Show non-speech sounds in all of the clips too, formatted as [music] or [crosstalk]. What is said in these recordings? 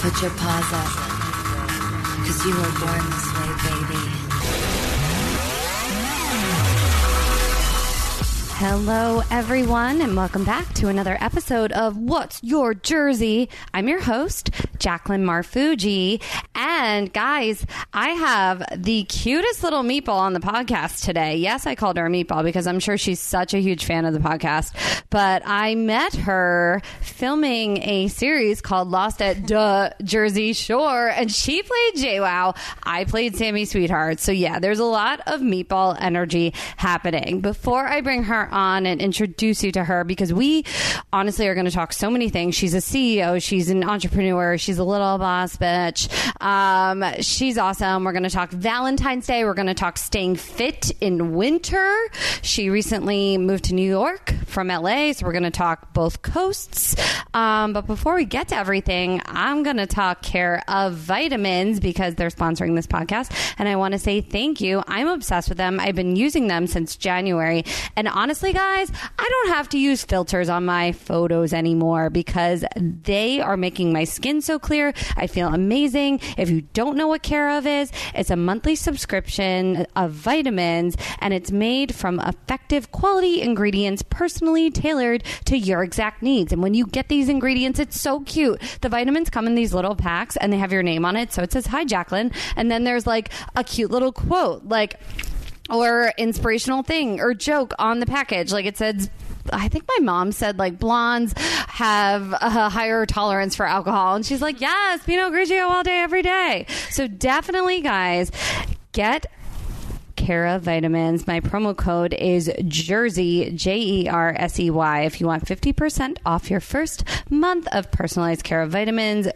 Put your paws up. Cause you were born this way, baby. Hello, everyone, and welcome back to another episode of What's Your Jersey? I'm your host, Jacqueline Marfuji. And guys, I have the cutest little meatball on the podcast today. Yes, I called her a meatball because I'm sure she's such a huge fan of the podcast. But I met her filming a series called Lost at Duh Jersey Shore, and she played JWoww. I played Sammy Sweetheart. So yeah, there's a lot of meatball energy happening. Before I bring her on and introduce you to her, because we honestly are going to talk so many things. She's a CEO, she's an entrepreneur, a little boss bitch. Um, she's awesome. We're going to talk Valentine's Day. We're going to talk staying fit in winter. She recently moved to New York from LA, so we're going to talk both coasts. Um, but before we get to everything, I'm going to talk care of vitamins because they're sponsoring this podcast. And I want to say thank you. I'm obsessed with them. I've been using them since January. And honestly, guys, I don't have to use filters on my photos anymore because they are making my skin so clear. I feel amazing. If you don't know what Care of is, it's a monthly subscription of vitamins and it's made from effective quality ingredients personally tailored to your exact needs. And when you get these ingredients, it's so cute. The vitamins come in these little packs and they have your name on it. So it says, Hi, Jacqueline. And then there's like a cute little quote, like, or inspirational thing or joke on the package. Like it says, I think my mom said like blondes have a higher tolerance for alcohol. And she's like, yes, Pinot Grigio all day, every day. So definitely, guys, get Care of vitamins. My promo code is Jersey, J E R S E Y. If you want 50% off your first month of personalized Care of vitamins,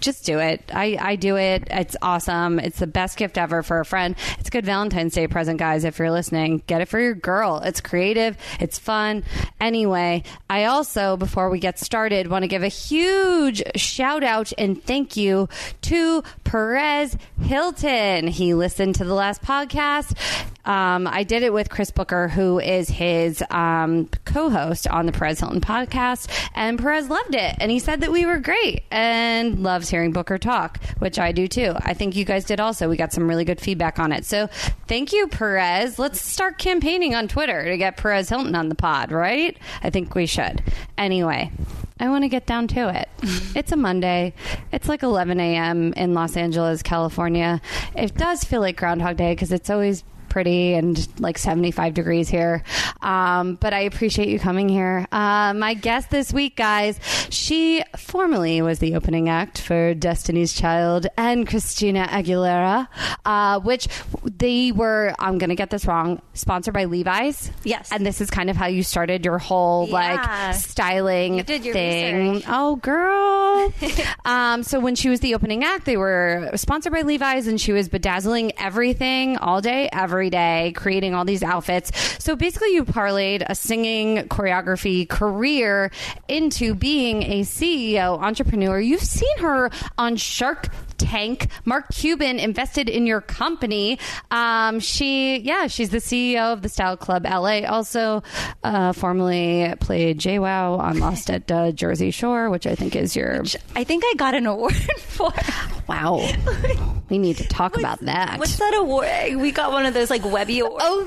just do it. I, I do it. It's awesome. It's the best gift ever for a friend. It's a good Valentine's Day present, guys. If you're listening, get it for your girl. It's creative. It's fun. Anyway, I also, before we get started, want to give a huge shout out and thank you to Perez Hilton. He listened to the last podcast. Um, I did it with Chris Booker, who is his um, co host on the Perez Hilton podcast. And Perez loved it. And he said that we were great and loves hearing Booker talk, which I do too. I think you guys did also. We got some really good feedback on it. So thank you, Perez. Let's start campaigning on Twitter to get Perez Hilton on the pod, right? I think we should. Anyway. I want to get down to it. [laughs] It's a Monday. It's like 11 a.m. in Los Angeles, California. It does feel like Groundhog Day because it's always pretty and like 75 degrees here. Um, but I appreciate you coming here. Uh, my guest this week, guys, she formerly was the opening act for Destiny's Child and Christina Aguilera, uh, which they were, I'm going to get this wrong, sponsored by Levi's. Yes. And this is kind of how you started your whole Yeah. like styling You thing. research. Oh, girl. [laughs] um, so when she was the opening act, they were sponsored by Levi's and she was bedazzling everything all day, every day, creating all these outfits. So basically, you parlayed a singing choreography career into being a CEO entrepreneur. You've seen her on Shark Tank. Mark Cuban invested in your company. Um, she, yeah, she's the CEO of the Style Club LA. Also, uh, formerly played JWoww on Lost at uh, Jersey Shore, which I think is your. I think I got an award [laughs] for. Wow. we need to talk about that. What's that award? We got one of those like Webby awards. Oh,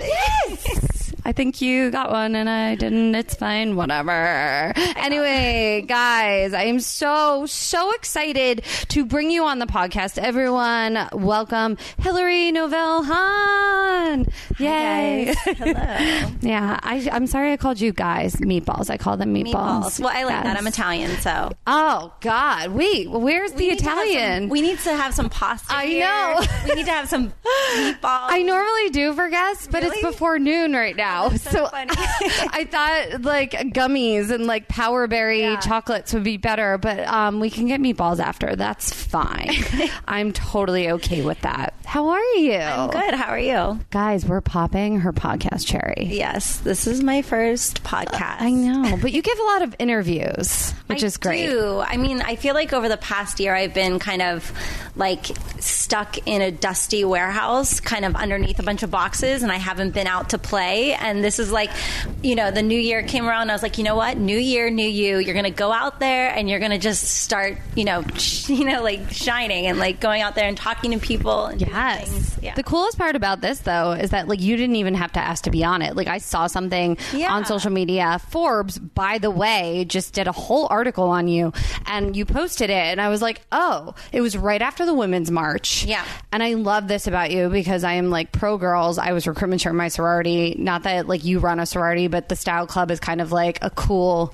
yes. I think you got one and I didn't. It's fine. Whatever. Anyway, guys, I am so, so excited to bring you on the podcast. Everyone, welcome Hillary Novell Hahn. Yay. Hello. [laughs] yeah, I, I'm sorry I called you guys meatballs. I call them meatballs. Meatballs. Well, I like that. I'm Italian, so Oh, God. Wait, where's the We to have some- Italian? we need to have some pasta. I here. know. we need to have some [laughs] meatballs. I normally do for guests, but it's before noon right now. That's so funny. [laughs] I thought like gummies and like power berry Yeah. chocolates would be better, but um, we can get meatballs after. That's fine. [laughs] I'm totally okay with that. How are you? I'm good. How are you? Guys, we're popping her podcast cherry. Yes, this is my first podcast. I know, but you give a lot of interviews, which I is great. Do. I mean, I feel like over the past year, I've been kind of like stuck in a dusty warehouse, kind of underneath a bunch of boxes, and I haven't been out to play. And this is like, you know, the new year came around. I was like, you know what? New year, new you. You're going to go out there and you're going to just start, you know, sh- [laughs] you know, like shining and like going out there and talking to people. And doing Yes. things. Yeah. The coolest part about this, though, is that like you didn't even have to ask to be on it. Like I saw something Yeah. on social media. Forbes, by the way, just did a whole article on you, and you posted it, and I was like, oh, it was right after the Women's March. Yeah. And I love this about you because I am like pro girls. I was recruitment chair in my sorority. Not that like you run a sorority, but the Style Club is kind of like a cool.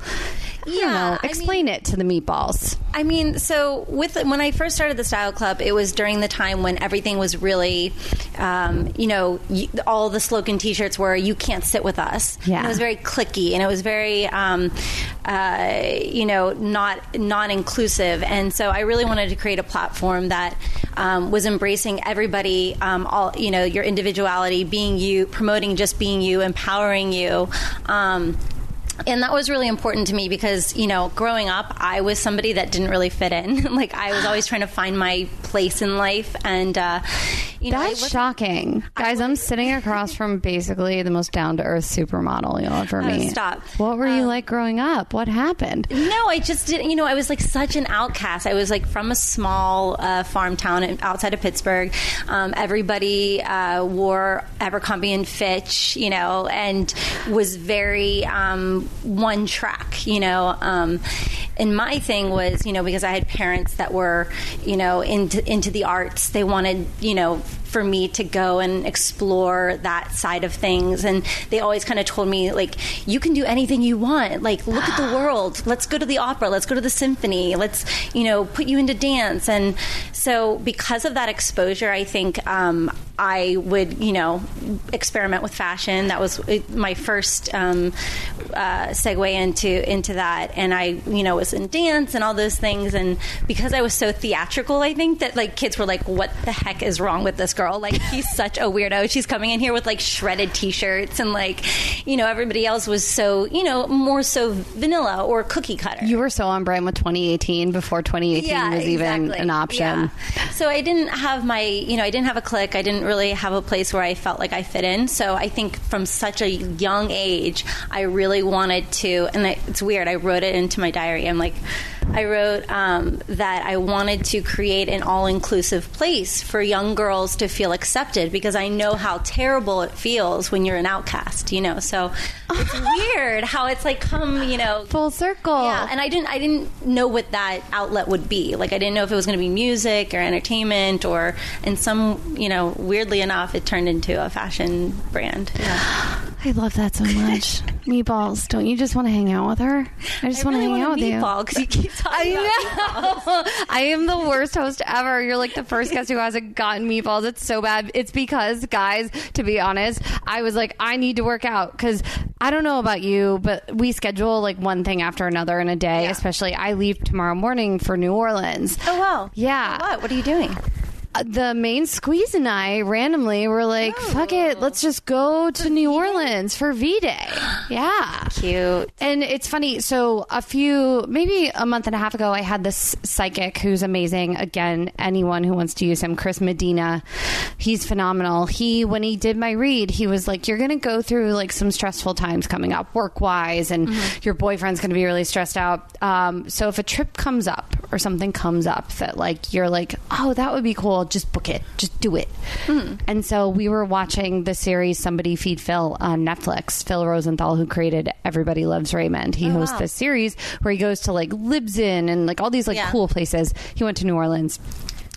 Yeah, know. I Explain it to the meatballs. I mean, so with when I first started the Style Club, it was during the time when everything was really, um, you know, y all the slogan T-shirts were "You can't sit with us." Yeah. and it was very clicky, and it was very, um, uh, you know, not non-inclusive. And so I really wanted to create a platform that um, was embracing everybody, um, all you know, your individuality, being you, promoting just being you, empowering you. Um, and that was really important to me because you know growing up i was somebody that didn't really fit in [laughs] like i was always trying to find my place in life and uh you know That's shocking. Guys, I'm sitting across from basically the most down to earth supermodel you'll ever Oh, meet. stop. What were you Um, like growing up? What happened? No, I just didn't. You know, I was like such an outcast. I was like from a small uh, farm town outside of Pittsburgh. Um, everybody uh, wore Abercrombie and Fitch, you know, and was very um, one track, you know. Um, and my thing was, you know, because I had parents that were, you know, into into the arts. They wanted, you know, for me to go and explore that side of things. And they always kind of told me, like, you can do anything you want. Like, look at the [sighs] world. Let's go to the opera. Let's go to the symphony. Let's, you know, put you into dance. And so, because of that exposure, I think um, I would, you know, experiment with fashion. That was my first um, uh, segue into into that. And I, you know, was in dance and all those things. And because I was so theatrical, I think that like kids were like, "What the heck is wrong with this girl? Like, she's such a weirdo. She's coming in here with like shredded t-shirts and like, you know, everybody else was so, you know, more so vanilla or cookie cutter." You were so on brand with 2018 before 2018 was even an option. Yeah. So I didn't have my, you know, I didn't have a clique. I didn't really have a place where I felt like I fit in. So I think from such a young age, I really wanted to, and it's weird. I wrote it into my diary. I'm like, I wrote um, that I wanted to create an all-inclusive place for young girls to feel accepted because I know how terrible it feels when you're an outcast. You know, so it's [laughs] weird how it's like come, you know, Full circle. yeah, and I didn't I didn't know what that outlet would be. Like I didn't know if it was going to be music or entertainment or and some, you know, weirdly enough it turned into a fashion brand. Yeah. I love that so much. [laughs] Meatballs, don't you just want to hang out with her? I just I want really to hang out want with a you. meatball because you keep about meatballs. [laughs] I am the worst host ever. You're like the first guest who hasn't gotten meatballs. It's so bad. It's because, guys, to be honest, I was like, I need to work out because I don't know about you, but we schedule like one thing after another in a day. Yeah. Especially, I leave tomorrow morning for New Orleans. Oh wow. Yeah. What? What are you doing? Uh, The main squeeze and I randomly were like, Oh. fuck it, let's just go to New Orleans for V Day. [gasps] Yeah. Cute. And it's funny. So a few, maybe a month and a half ago, I had this psychic who's amazing. Again, anyone who wants to use him, Chris Medina, he's phenomenal. He, when he did my read, he was like, "You're going to go through like some stressful times coming up, work wise, and your boyfriend's going to be really stressed out. Um, so if a trip comes up or something comes up that like you're like, oh, that would be cool, just book it, just do it. Hmm. And so we were watching the series Somebody Feed Phil on Netflix. Phil Rosenthal, who created Everybody Loves Raymond, he oh, hosts wow. this series where he goes to like Lisbon and like all these like Yeah. cool places. He went to New Orleans.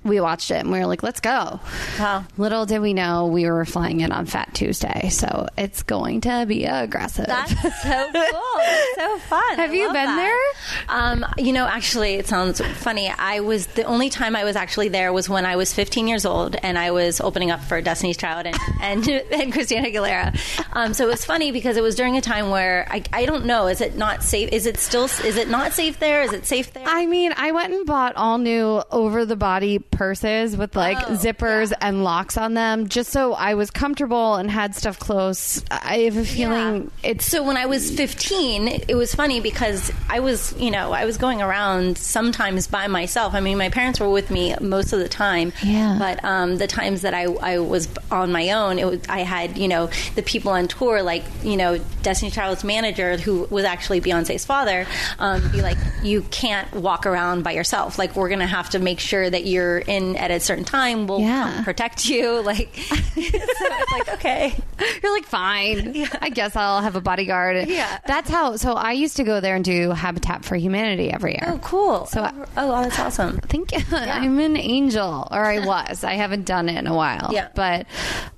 We watched it and we were like, let's go. Wow. Little did we know we were flying in on Fat Tuesday, so it's going to be aggressive. That's so [laughs] cool. So fun. Have I you been that. Um, you know, actually, it sounds funny. I was the only time I was actually there was when I was 15 years old, and I was opening up for Destiny's Child and [laughs] and, and Christina Aguilera. Um, so it was funny because it was during a time where I, I don't know. Is it not safe? Is it still? Is it not safe there? Is it safe there? I mean, I went and bought all new over the body purses with like Oh, zippers and locks on them, just so I was comfortable and had stuff close. I have a feeling it's so when I was 15, it was funny because I was, you know, I was going around sometimes by myself. I mean, my parents were with me most of the time. Yeah. But um, the times that I, I was on my own, it was, I had, you know, the people on tour, like, you know, Destiny Child's manager, who was actually Beyonce's father, um, be like, you can't walk around by yourself. Like, we're going to have to make sure that you're in at a certain time. We'll Yeah. protect you. [laughs] Like, [laughs] so it's like, okay. [laughs] You're like, fine. I guess I'll have a bodyguard. Yeah. That's how. So I used to go there and do Habitat for Humanity every year. Oh, cool. So oh, oh, that's awesome. think I'm an angel, or I was. I haven't done it in a while. Yeah. But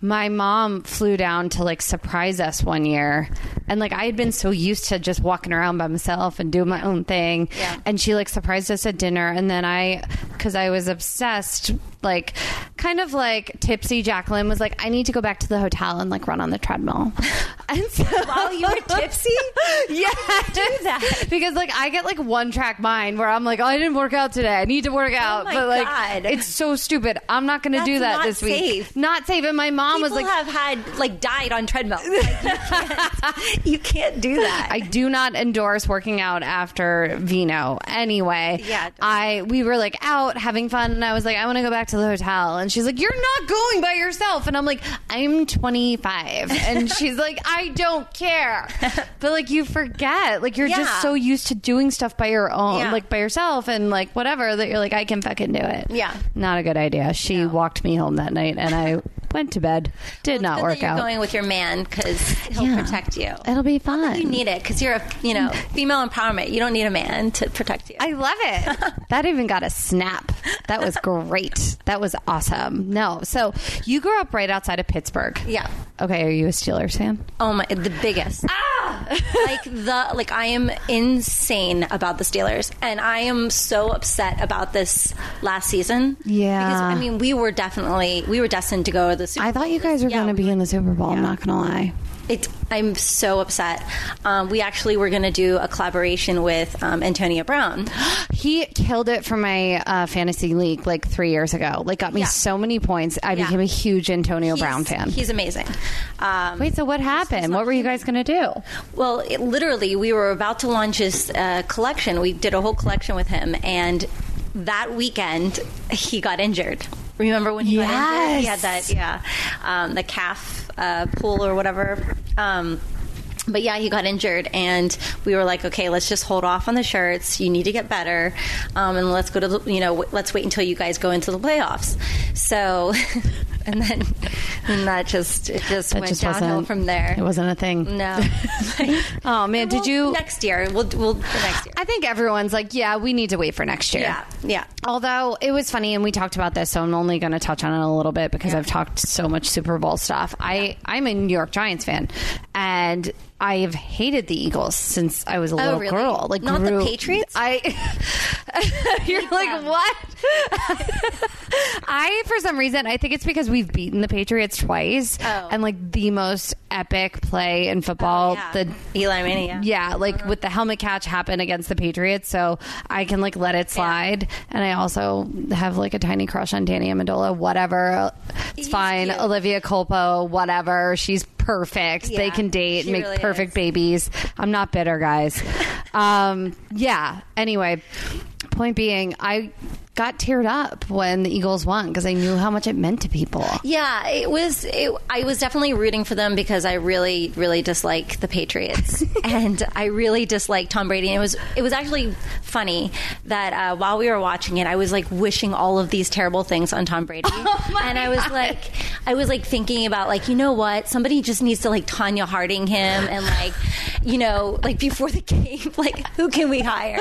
my mom flew down to like surprise us one year, and like I had been so used to just walking around by myself and doing my own thing, Yeah. and she like surprised us at dinner, and then I, because I was obsessed, like kind of like tipsy. Jacqueline was like, I need to go back to the hotel and like run on the treadmill, [laughs] and so While you were tipsy? [laughs] yeah, do that? because like I get like one track mind where I'm like, oh, I didn't work out today. I need to work oh out, Oh but like God. it's so stupid. I'm not going to do that this week. safe. Not safe. And my mom People was like, have had like died on treadmills. Like, you, can't, [laughs] you can't do that. I do not endorse working out after vino. Anyway, Yeah. I we were like out having fun, and I was like, I want to go back to the hotel, and she's like, You're not going by yourself, and I'm like, I'm 25, and [laughs] she's like, I don't care, but like you forget, like you're Yeah. just so used to doing stuff by your own, Yeah. like by yourself, and like whatever that you're like, I can fucking do it. Yeah. not a good idea. She walked me home that night, and I went to bed. Did It's not work you're out. going with your man because he'll Yeah. protect you. It'll be fun. You need it because you're a you know [laughs] female empowerment. You don't need a man to protect you. I love it. [laughs] that even got a snap. That was great. That was awesome. No, so you grew up right outside of Pittsburgh. yeah. Okay, are you a Steelers fan? Oh my, the biggest. Ah! [laughs] like the like I am insane about the Steelers, and I am so upset about this last season. Yeah. because I mean we were definitely we were destined to go to the Super. I thought you guys were Yeah, going to be in the Super Bowl. I'm not going to lie. It's, I'm so upset. Um, we actually were going to do a collaboration with um, Antonio Brown. [gasps] He killed it for my uh, fantasy league like three years ago. Like, got me Yeah. so many points. I Yeah. became a huge Antonio Brown fan. He's amazing. Um, Wait, so what happened? What were you guys going to do? Well, it, literally, we were about to launch his uh, collection. We did a whole collection with him, and that weekend he got injured. Remember when he got injured? He had that, yeah, um, the calf uh, pull or whatever. Um, but yeah, he got injured, and we were like, okay, let's just hold off on the shirts. You need to get better, um, and let's go to the, you know, w- let's wait until you guys go into the playoffs. So, [laughs] and then, and that just it just went just downhill from there. It wasn't a thing. No. [laughs] [laughs] Oh man, did Well, you? next year? We'll we'll next year. I think everyone's like, yeah, we need to wait for next year. Yeah, yeah. Although it was funny, and we talked about this, so I'm only going to touch on it a little bit because I've talked so much Super Bowl stuff. I I'm a New York Giants fan, and I've hated the Eagles since I was a oh, little really? girl. Like Not the Patriots? I. [laughs] you're like them. what? I for some reason I think it's because we've beaten the Patriots twice, Oh. and like the most epic play in oh, football. yeah. The Eli Manning. Yeah. yeah, like uh-huh. with the helmet catch happened against the Patriots, so I can like let it slide. And I also have like a tiny crush on Danny Amendola. Whatever, it's He's fine. cute. Olivia Culpo, whatever. She's perfect. they can date, make really perfect is. babies. I'm not bitter, guys. [laughs] um, yeah. Anyway, point being, I got teared up when the Eagles won because I knew how much it meant to people. Yeah, it was. It, I was definitely rooting for them because I really, really dislike the Patriots, [laughs] and I really dislike Tom Brady. And it was, it was actually funny that uh, while we were watching it, I was like wishing all of these terrible things on Tom Brady, [laughs] and I was like, I was like thinking about like, you know what, somebody just needs to like Tonya Harding him, and like, you know, like before the [laughs] game, like who can we hire?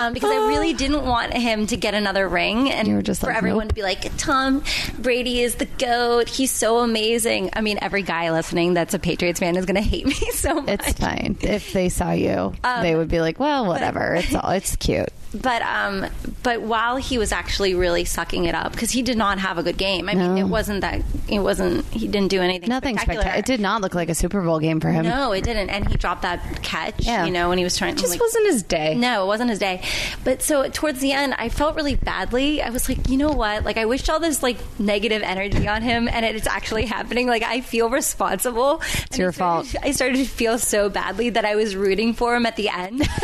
Um, because I really [sighs] didn't want him to get another ring, and You were just for like, everyone nope. to be like, Tom Brady is the goat. He's so amazing. I mean, every guy listening that's a Patriots fan is going to hate me [laughs] so much. It's fine. If they saw you, they um, would be like, "Well, whatever. It's all. It's cute." But um, but while he was actually really sucking it up because he did not have a good game. I mean, No. it wasn't that it wasn't he didn't do anything. Nothing spectacular. It did not look like a Super Bowl game for him. No, it didn't. And he dropped that catch. Yeah. You know, when he was trying. It just like, wasn't his day. No, it wasn't his day. But so towards the end, I felt really badly. I was like, you know what? Like, I wished all this like negative energy on him, and it's actually happening. Like, I feel responsible. It's your I started, fault. I started to feel so badly that I was rooting for him at the end. [laughs]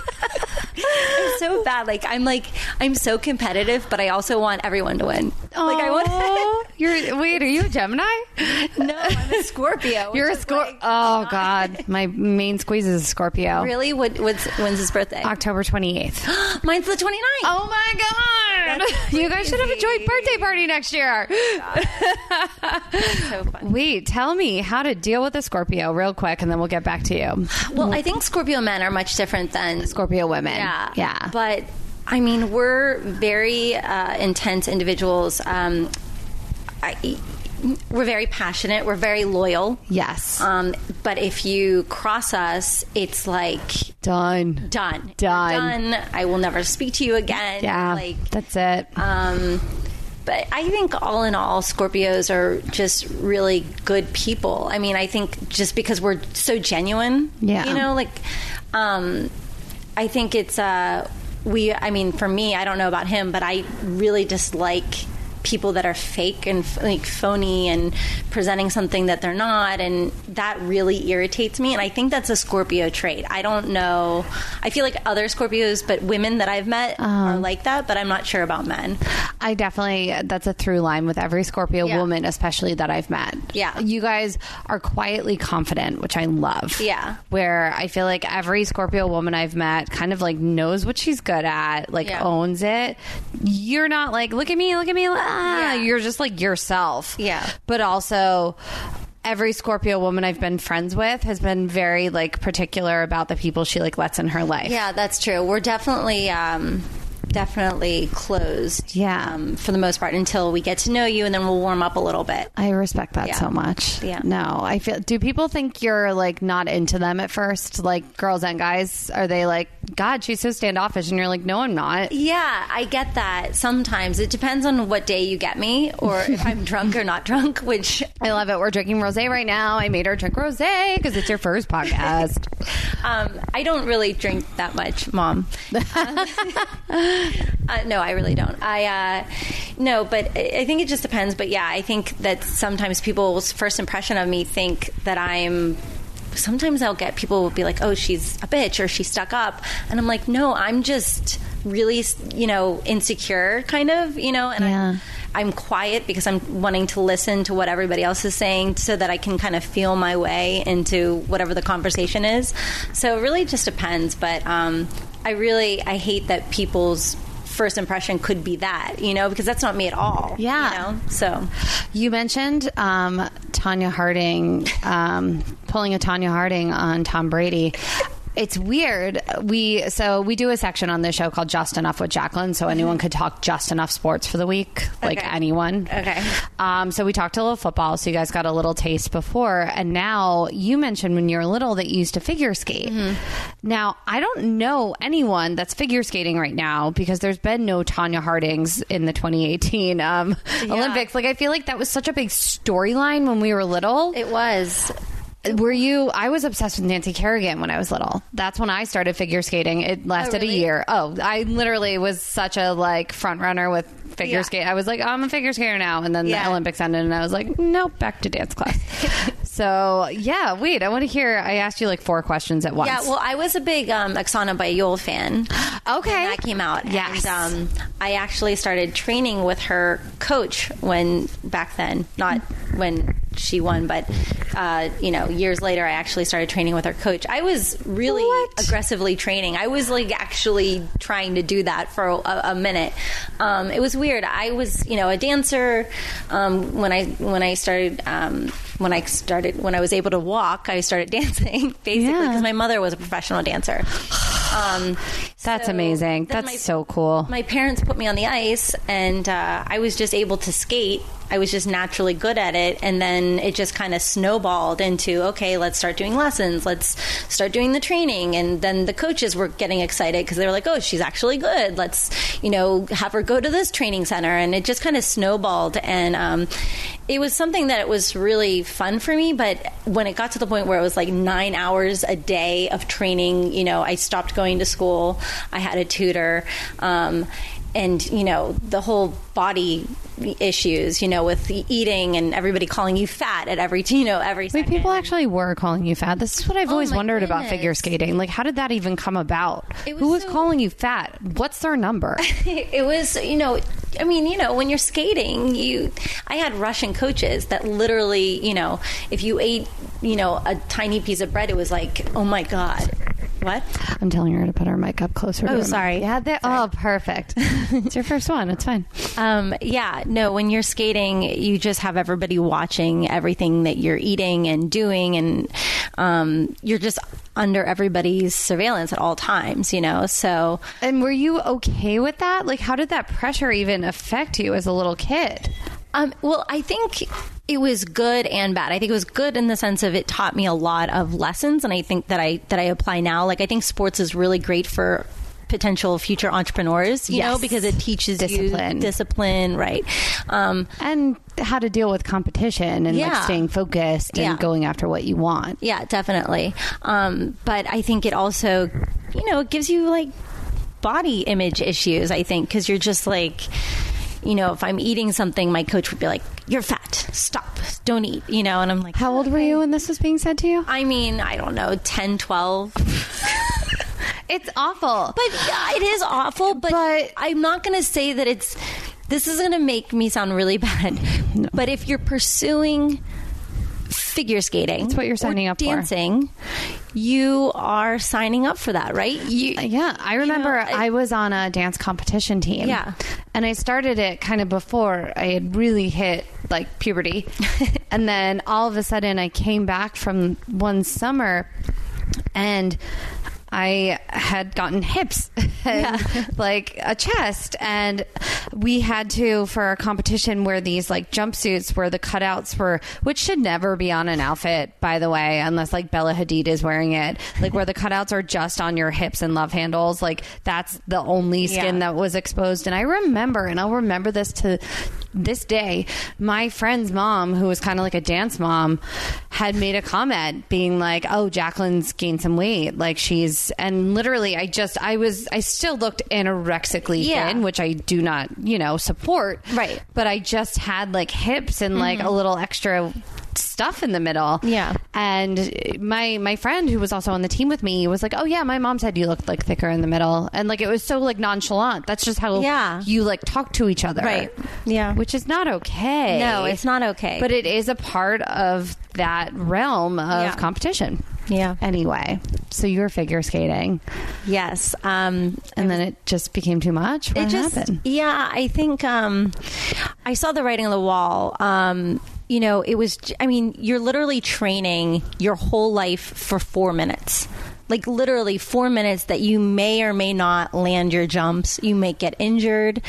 [laughs] I'm so bad. Like, I'm like, I'm so competitive, but I also want everyone to win. Like, I want. [laughs] You're wait. Are you a Gemini? no, I'm a Scorpio. [laughs] You're a Scorpio. like- oh God, my main squeeze is a Scorpio. Really? What, what's when's his birthday? October twenty eighth. [gasps] Mine's the 29th. Oh my God! [laughs] You guys should have a joint birthday party next year. Oh, so fun. Wait, tell me how to deal with a Scorpio real quick, and then we'll get back to you. Well, I think Scorpio men are much different than Scorpio women. Yeah, yeah. But I mean, we're very uh, intense individuals. Um, I, we're very passionate. We're very loyal. yes, Um, but if you cross us, it's like done. done, Done. done. I will never speak to you again. Yeah, like that's it. um, but I think all in all, Scorpios are just really good people. I mean, I think just because we're so genuine, Yeah. you know, like, um, I think it's, uh, we, I mean, for me, I don't know about him, but I really dislike people that are fake and like phony and presenting something that they're not and that really irritates me and I think that's a Scorpio trait. I don't know. I feel like other Scorpios but women that I've met are um, like that, but I'm not sure about men. I definitely that's a through line with every Scorpio Yeah. woman, especially that I've met. Yeah. you guys are quietly confident, which I love. Yeah. where I feel like every Scorpio woman I've met kind of like knows what she's good at, like Yeah. owns it. You're not like look at me, look at me. Ah. Yeah. You're just like yourself. Yeah. but also. Every Scorpio woman I've been friends with has been very like particular about the people she like lets in her life. Yeah, that's true. We're definitely um, definitely closed. Yeah. um, for the most part until we get to know you, and then we'll warm up a little bit. I respect that Yeah. so much. Yeah. No, I feel. Do people think you're like not into them at first? Like girls and guys, are they like, God, she's so standoffish, and you're like, No, I'm not. Yeah, I get that. Sometimes it depends on what day you get me, or [laughs] if I'm drunk or not drunk. Which I love it. We're drinking rosé right now. I made her drink rosé because it's your first podcast. [laughs] um, I don't really drink that much, Mom. [laughs] [laughs] Uh, no, I really don't. I uh, no, but I I think it just depends. But yeah, I think that sometimes people's first impression of me think that I'm. Sometimes I'll get people will be like, "Oh, she's a bitch," or "She's stuck up," and I'm like, "No, I'm just really, you know, insecure, kind of, you know." And Yeah. I'm, I'm quiet because I'm wanting to listen to what everybody else is saying, so that I can kind of feel my way into whatever the conversation is. So it really just depends. But um, I really I hate that people's first impression could be that, you know, because that's not me at all. Yeah. You know? So You mentioned um, Tonya Harding um, pulling a Tonya Harding on Tom Brady. It's weird. We so we do a section on the show called Just Enough with Jacqueline, so anyone could talk just enough sports for the week, like Okay. anyone. Okay. Um, so we talked a little football, so you guys got a little taste before, and now you mentioned when you were little that you used to figure skate. Now I don't know anyone that's figure skating right now because there's been no Tonya Hardings in the 2018 um, Olympics. Like I feel like that was such a big storyline when we were little. it was. Were you? I was obsessed with Nancy Kerrigan when I was little. That's when I started figure skating. It lasted oh, really? a year. Oh, I literally was such a like front runner with figure Yeah. skate. I was like, I'm a figure skater now, and then Yeah. the Olympics ended, and I was like, nope, back to dance class. [laughs] so yeah, wait, I want to hear. I asked you like four questions at once. Yeah, well, I was a big um, Oksana Baiul fan. Okay. when that came out. Yes. and um, I actually started training with her coach when back then, not when she won, but uh, you know, years later, I actually started training with her coach. I was really What? aggressively training. I was like actually trying to do that for a, a minute. Um, it was weird. I was, you know, a dancer um, when I when I started. Um, when I started, when I was able to walk, I started [laughs] dancing basically Yeah. because my mother was a professional dancer. Um, That's so amazing. That's my- so cool. My parents put me on the ice, and uh, I was just able to skate I was just naturally good at it. And then it just kind of snowballed into, okay, let's start doing lessons. Let's start doing the training. And then the coaches were getting excited because they were like, oh, she's actually good. Let's, you know, have her go to this training center. And it just kind of snowballed. And um, it was something that was really fun for me. But when it got to the point where it was like nine hours a day of training, you know, I stopped going to school. I had a tutor. Um, and you know the whole body issues you know with eating and everybody calling you fat at every [laughs] you know every Wait, second. people actually were calling you fat. This is what I've Oh always wondered about figure skating. Like, how did that even come about? Was Who was so- calling you fat? What's their number? [laughs] it was you know i mean you know when you're skating you i had russian coaches that literally you know if you ate you know a tiny piece of bread it was like oh my god what I'm telling her to put her mic up closer. to Oh, sorry. mic. Yeah. They, oh, perfect. [laughs] it's your first one. It's fine. Um, yeah, no, when you're skating, you just have everybody watching everything that you're eating and doing, and um, you're just under everybody's surveillance at all times, you know? So, And were you okay with that? Like, how did that pressure even affect you as a little kid? Um, well, I think it was good and bad. I think it was good in the sense of it taught me a lot of lessons, and I think that I that I apply now. Like I think sports is really great for potential future entrepreneurs, you know, because it teaches Discipline. you discipline, right? Um, And how to deal with competition and like staying focused and Yeah. going after what you want. yeah, definitely. Um, but I think it also, you know, it gives you like body image issues. I think because you're just like. You know, if I'm eating something, my coach would be like, "You're fat. Stop. Don't eat." You know, and I'm like, How old were you when this was being said to you? I mean, I don't know, 10, 12. [laughs] It's awful. But yeah, it is awful, but, But- I'm not going to say that it's. This is going to make me sound really bad. But if you're pursuing figure skating, That's what you're or signing up for. dancing, you are signing up for that, right? You, uh, Yeah, I remember know, I- I, was on a dance competition team. Yeah. And I started it kind of before I had really hit like puberty. [laughs] and then all of a sudden I came back from one summer and I had gotten hips [laughs] and [laughs] like a chest. And we had to for a competition wear these like jumpsuits where the cutouts were which should never be on an outfit by the way unless like Bella Hadid is wearing it like where the [laughs] cutouts are just on your hips and love handles. Like that's the only skin Yeah. that was exposed. And I remember and I'll remember this to this day my friend's mom who was kind of like a dance mom had made a comment being like oh Jacqueline's gained some weight like she's and literally I just I was I still looked anorexically Yeah. thin which I do not you know support Right. but I just had like hips and like mm-hmm. a little extra stuff in the middle Yeah. and my my friend who was also on the team with me was like oh yeah my mom said you looked like thicker in the middle and like it was so like nonchalant that's just how Yeah. you like talk to each other Right. Yeah. which is not okay No, it's not okay. but it is a part of that realm of Yeah. competition Yeah. anyway so you were figure skating yes. Um, and then it just became too much what it just happened yeah i think um i saw the writing on the wall um you know it was i mean you're literally training your whole life for four minutes like literally four minutes that you may or may not land your jumps you may get injured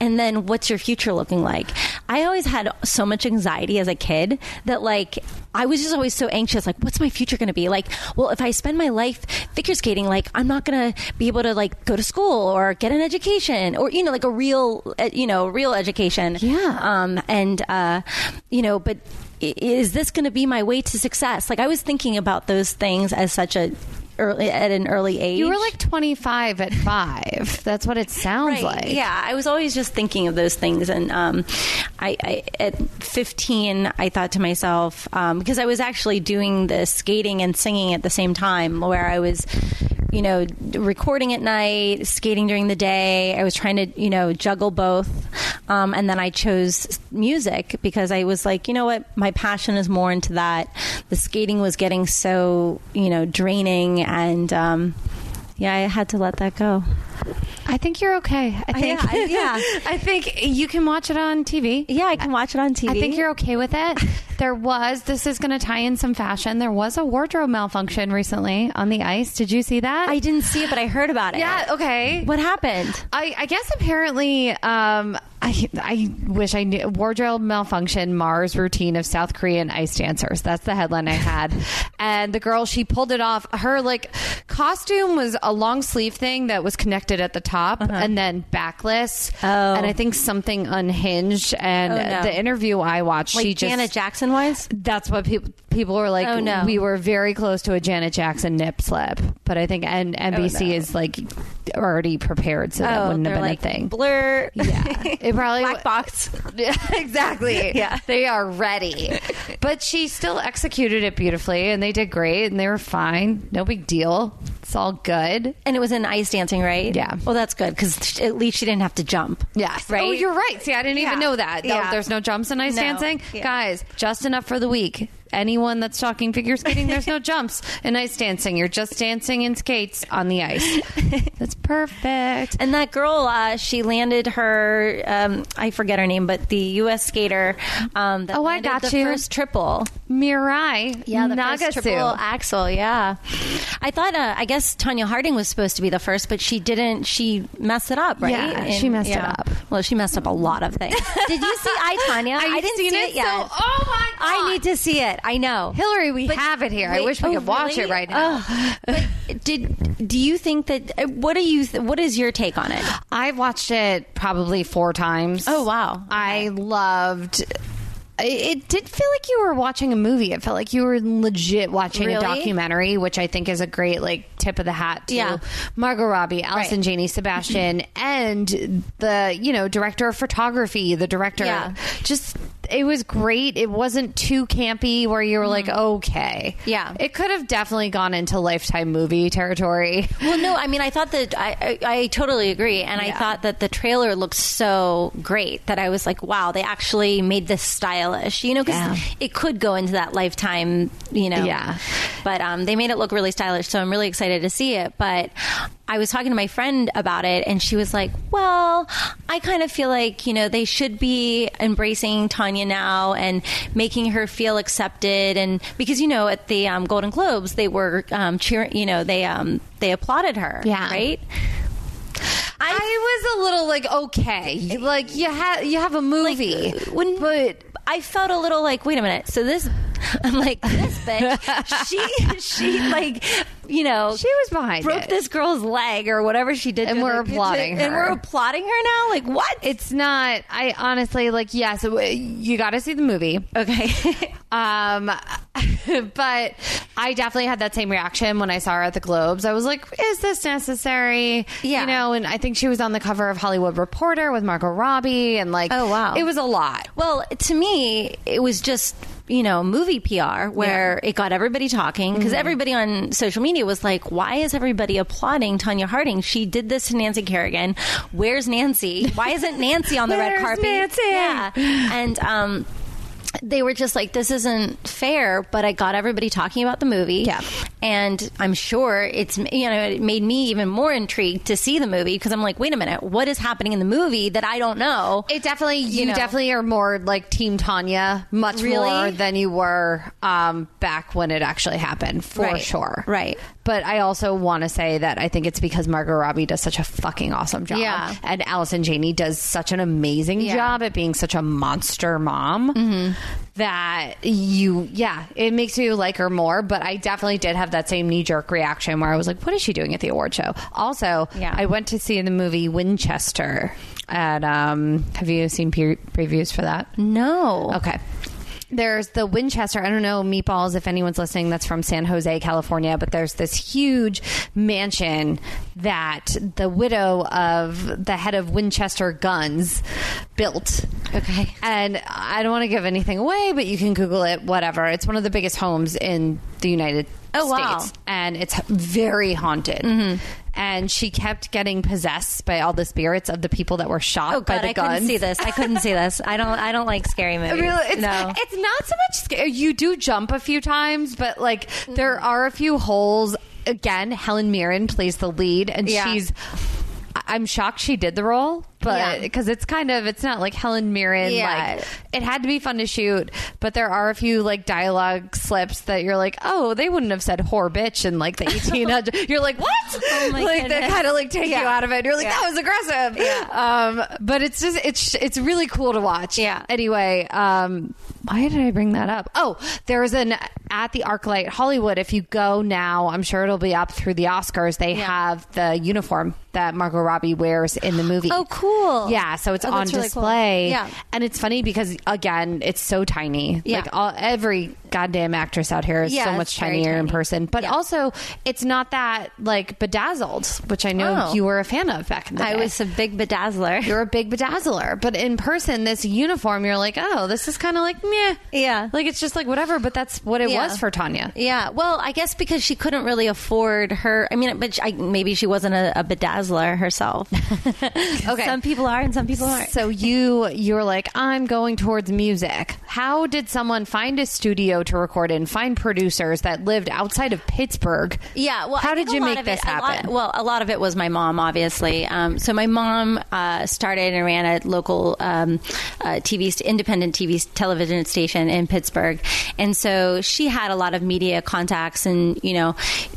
and then what's your future looking like i always had so much anxiety as a kid that like I was just always so anxious. Like, what's my future going to be? Like, well, if I spend my life figure skating, like, I'm not going to be able to like go to school or get an education or you know, like a real, uh, you know, real education. Yeah. Um. And uh, you know, but is this going to be my way to success? Like, I was thinking about those things as such a early at an early age. you were like 25 at 5 that's what it sounds Right. like Yeah, I was always just thinking of those things, and um, I, I at 15, I thought to myself um, because I was actually doing the skating and singing at the same time, where I was, you know, recording at night, skating during the day. I was trying to, you know, juggle both, um, and then I chose music because I was like, you know what, my passion is more into that. The skating was getting so, you know, draining, and um, yeah, I had to let that go. I think you're okay. I think yeah, I- yeah. [laughs] I think you can watch it on TV. Yeah, I can watch it on TV. I think you're okay with it. [laughs] There was this is going to tie in some fashion. There was a wardrobe malfunction recently on the ice. Did you see that? I didn't see it, but I heard about it. yeah. Okay. What happened? I, I guess apparently, um, I I wish I knew wardrobe malfunction Mars routine of South Korean ice dancers. That's the headline I had, [laughs] and the girl she pulled it off. Her like costume was a long sleeve thing that was connected at the top Uh-huh. and then backless. Oh. and I think something unhinged. And Oh, no. the interview I watched, Like she just Janet Jackson was? that's what people people were like. Oh, no. We were very close to a Janet Jackson nip slip, but I think N- NBC Oh, no. is like already prepared, so that oh, wouldn't have been like a thing. blur. Yeah, it [laughs] probably Black box. [laughs] Exactly. [laughs] Yeah. they are ready, but she still executed it beautifully, and they did great, and they were fine. No big deal. It's all good. And it was in ice dancing, right? Yeah. Well, that's good because at least she didn't have to jump. Yes. Oh, right? Oh, you're right. See, I didn't Yeah. even know that. Yeah. there's no jumps in ice No. dancing. Yeah. Guys, just enough for the week. Anyone that's talking figure skating, there's no jumps in ice dancing. You're just dancing in skates on the ice. [laughs] That's perfect. And that girl, uh, she landed her, um, I forget her name, but the U.S. skater um, that Oh, I got the you. first triple. Mirai Yeah, the Nagasu. first triple axel. Yeah, I thought. Uh, I guess Tonya Harding was supposed to be the first, but she didn't. She messed it up, right? Yeah, she messed it up. Well, she messed up a lot of things. [laughs] Did you see I Tonya? I didn't see it, it yet. so- oh my God. I need to see it. I know. Hillary, we But- have it here. I wish we oh, could watch really? it right now. Ugh. but did do you think that? uh, What do you? Th- what is your take on it? I've watched it probably four times. Oh, wow. I loved. It did feel like you were watching a movie. It felt like you were legit watching a documentary, which I think is a great like tip of the hat to Yeah. Margot Robbie, Allison Right. Janney, Sebastian, and the you know director of photography, the director. Yeah. Just it was great. It wasn't too campy where you were like, okay, Mm-hmm. Yeah. It could have definitely gone into lifetime movie territory. [laughs] Well, no, I mean, I thought that I, I, I totally agree, and I thought that the trailer looked so great that I was like, wow, they actually made this stylish, you know, because Yeah. it could go into that lifetime, you know, Yeah. But um, they made it look really stylish, so I'm really excited to see it. But I was talking to my friend about it, and she was like, well, I kind of feel like you know they should be embracing Tonya now and making her feel accepted, and because you know at the um, Golden Globes they were um, cheering, you know, they um, they applauded her, Yeah. right. I was a little like okay, like you have you have a movie, when but I felt a little like, wait a minute. So this, [laughs] I'm like, this bitch, [laughs] she, she like, you know, she was behind broke it. this girl's leg or whatever she did, And to we're applauding and her. we're applauding her now. Like what? It's not. I honestly like. Yes, it- you got to see the movie. okay. [laughs] Um, but I definitely had that same reaction when I saw her at the Globes. I was like, "Is this necessary?" Yeah. you know. And I think she was on the cover of Hollywood Reporter with Margot Robbie, and like, Oh, wow. it was a lot. well, to me, it was just you know movie PR where it got everybody talking because everybody on social media was like, "Why is everybody applauding Tonya Harding? She did this to Nancy Kerrigan. Where's Nancy? Why isn't Nancy on the red [laughs] carpet?" Nancy? Yeah, and um. They were just like, this isn't fair, but I got everybody talking about the movie. Yeah. And I'm sure it's, you know, it made me even more intrigued to see the movie because I'm like, wait a minute, what is happening in the movie that I don't know? It definitely, you, know. definitely are more like Team Tonya, much Really? more than you were um, back when it actually happened, for Right. sure. Right. But I also want to say that I think it's because Margot Robbie does such a fucking awesome job. Yeah. And Allison Janney does such an amazing Yeah. job at being such a monster mom Mm-hmm. that you, yeah, it makes you like her more. But I definitely did have that same knee jerk reaction where I was like, what is she doing at the award show? Also, Yeah. I went to see the movie Winchester at, um, have you seen pre- previews for that? No. Okay. There's the Winchester. I don't know, Meatballs, if anyone's listening that's from San Jose, California, but there's this huge mansion that the widow of the head of Winchester Guns built. Okay. And I don't want to give anything away, but you can Google it, whatever. It's one of the biggest homes in the United Oh, wow. States. And it's very haunted. Mm-hmm. And she kept getting possessed by all the spirits of the people that were shot Oh by god, the I guns. couldn't see this. I couldn't see this. I don't. I don't like scary movies. Really, it's, no. it's not so much scary. You do jump a few times, but like mm. there are a few holes. Again, Helen Mirren plays the lead, and Yeah. she's. I'm shocked she did the role, but Yeah. because it's kind of it's not like Helen Mirren. Yeah. Like it had to be fun to shoot, but there are a few like dialogue slips that you're like, oh, they wouldn't have said whore bitch in like the [laughs] 1800. you're like, what? Oh, my [laughs] like that goodness. kind of like take you out of it. You're like, Yeah. that was aggressive. Yeah. Um, but it's just it's it's really cool to watch. Yeah. Anyway, um, why did I bring that up? Oh, there's an at the ArcLight Hollywood. If you go now, I'm sure it'll be up through the Oscars. They Yeah. have the uniform that Margot Robbie wears in the movie. Oh, cool. Yeah, so it's Oh, on really cool. display. Yeah. and it's funny because again, it's so tiny. Yeah. Like all, every goddamn actress out here is Yeah, so much tinier in person. But Yeah. also, it's not that like bedazzled, which I know Oh. you were a fan of back in the day. I was a big bedazzler. You're a big bedazzler, but in person, this uniform, you're like, oh, this is kind of like meh. Yeah. like it's just like whatever. But that's what it Yeah. was for Tonya. Yeah, well, I guess because she couldn't really afford her. I mean, but I, maybe she wasn't a, a bedazzler herself. [laughs] Okay. some people are, and some people aren't. So you you're like I'm going towards music. How did someone find a studio to record in? Find producers that lived outside of Pittsburgh. Yeah. Well, how did you make this it- a lot- happen? well, a lot of it was my mom, obviously. Um, so my mom uh, started and ran a local um, uh, TV, independent TV television station in Pittsburgh, and so she had a lot of media contacts, and you know,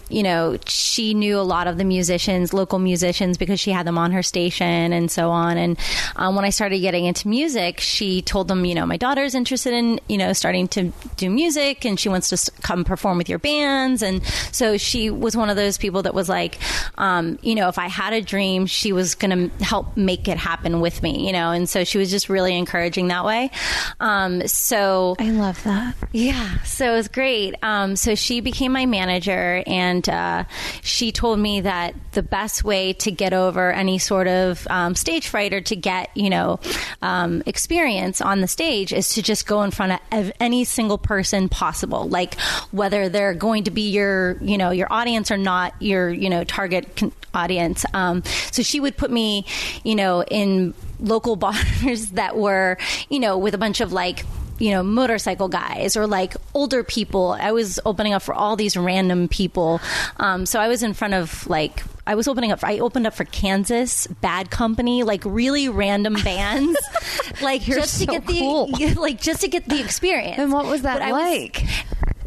you know, she knew a lot of the musicians, local musicians, because she had them on her station and so on. And um, when I started getting into music, she told them, you know, my daughter's interested in, you know, starting to do music, and she wants to come perform with your bands. And so she was one of those people that was like, um, you know, if I had a dream, she was going to help make it happen with me, you know. And so she was just really encouraging that way. Um, so I love that. yeah, so it was great. Um, so she became my manager, and uh, she told me that the best way to get over any sort of um, stage fright or to get, you know, um, experience on the stage is to just go in front of any single person possible, like whether they're going to be your, you know, your audience or not your, you know, target con- audience. Um, so she would put me, you know, in local [laughs] bars that were, you know, with a bunch of like you know, motorcycle guys or like older people. I was opening up for all these random people. Um, so I was in front of like, I was opening up, For, I opened up for Kansas, Bad Company, like really random bands, [laughs] like You're just to so get the, [laughs] like just to get the experience. And what was that But like?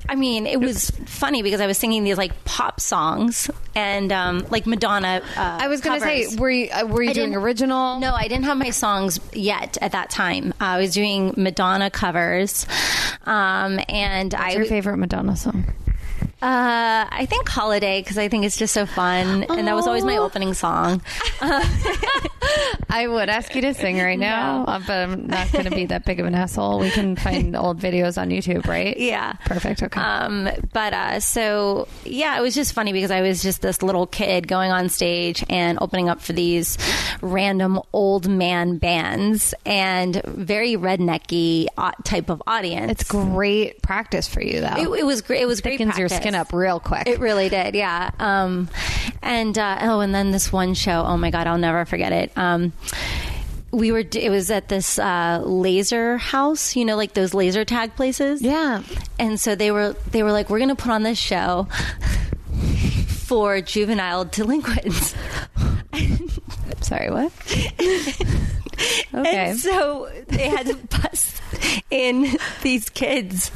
I mean, it was funny because I was singing these like pop songs and um, like Madonna. Uh, I was going to say, were you, uh, were you I doing original? No, I didn't have my songs yet at that time. I was doing Madonna covers, um, and What's I your favorite Madonna song? Uh, I think "Holiday" because I think it's just so fun, and that was always my opening song. [laughs] I would ask you to sing right now, uh, but I'm not going to be that big of an asshole. We can [laughs] find old videos on YouTube, right? Yeah. Perfect. Okay. Um, but uh, so yeah, it was just funny because I was just this little kid going on stage and opening up for these random old man bands and very rednecky type of audience. it's great practice for you, though. It, it was great. It was great. Thickens your practice. Skin up real quick. It really did, yeah. Um, and uh, oh, and then this one show. Oh my god, I'll never forget it. Um, we were. It was at this uh, laser house. You know, like those laser tag places. yeah. And so they were. They were like, we're going to put on this show for juvenile delinquents. [laughs] Sorry, what? [laughs] okay. And so they had to bust [laughs] in these kids.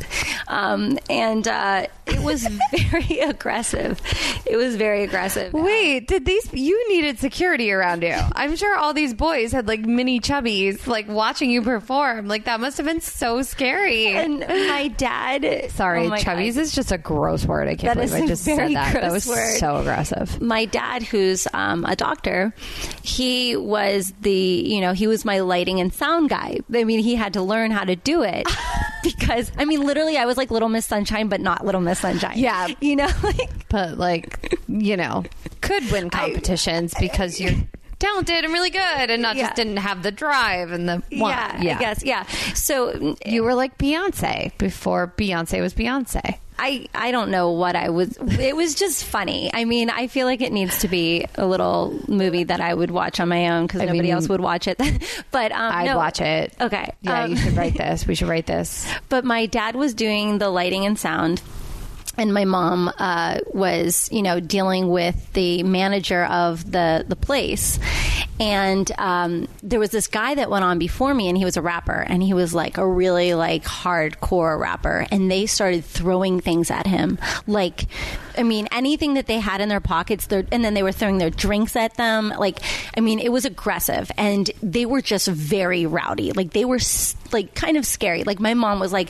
Um, and uh, it was very [laughs] aggressive. It was very aggressive. Wait, did these you needed security around you? I'm sure all these boys had like mini chubbies like watching you perform. Like that must have been so scary. And my dad. Sorry, oh my chubbies God. is just a gross word. I can't That believe I just said that. That was word. so aggressive. my dad who's um, a doctor he was the you know he was my lighting and sound guy i mean he had to learn how to do it [laughs] because i mean literally i was like little miss sunshine but not little miss sunshine Yeah. [laughs] you know like But like, you know, could win competitions because you're talented and really good and not Yeah. just didn't have the drive and the want. yeah, i guess yeah so You were like Beyonce before Beyonce was Beyonce. I, I don't know what I was. It was just funny. I mean, I feel like it needs to be a little movie that I would watch on my own because nobody mean, else would watch it. [laughs] but um, I'd no. watch it. Okay. Yeah, Um, you should write [laughs] this. We should write this. but my dad was doing the lighting and sound and my mom uh, was, you know, dealing with the manager of the the place, and um, there was this guy that went on before me, and he was a rapper, and he was like a really like hardcore rapper, and they started throwing things at him, like, I mean, anything that they had in their pockets, and then they were throwing their drinks at them, like, I mean, it was aggressive, and they were just very rowdy, like they were like kind of scary. Like my mom was like,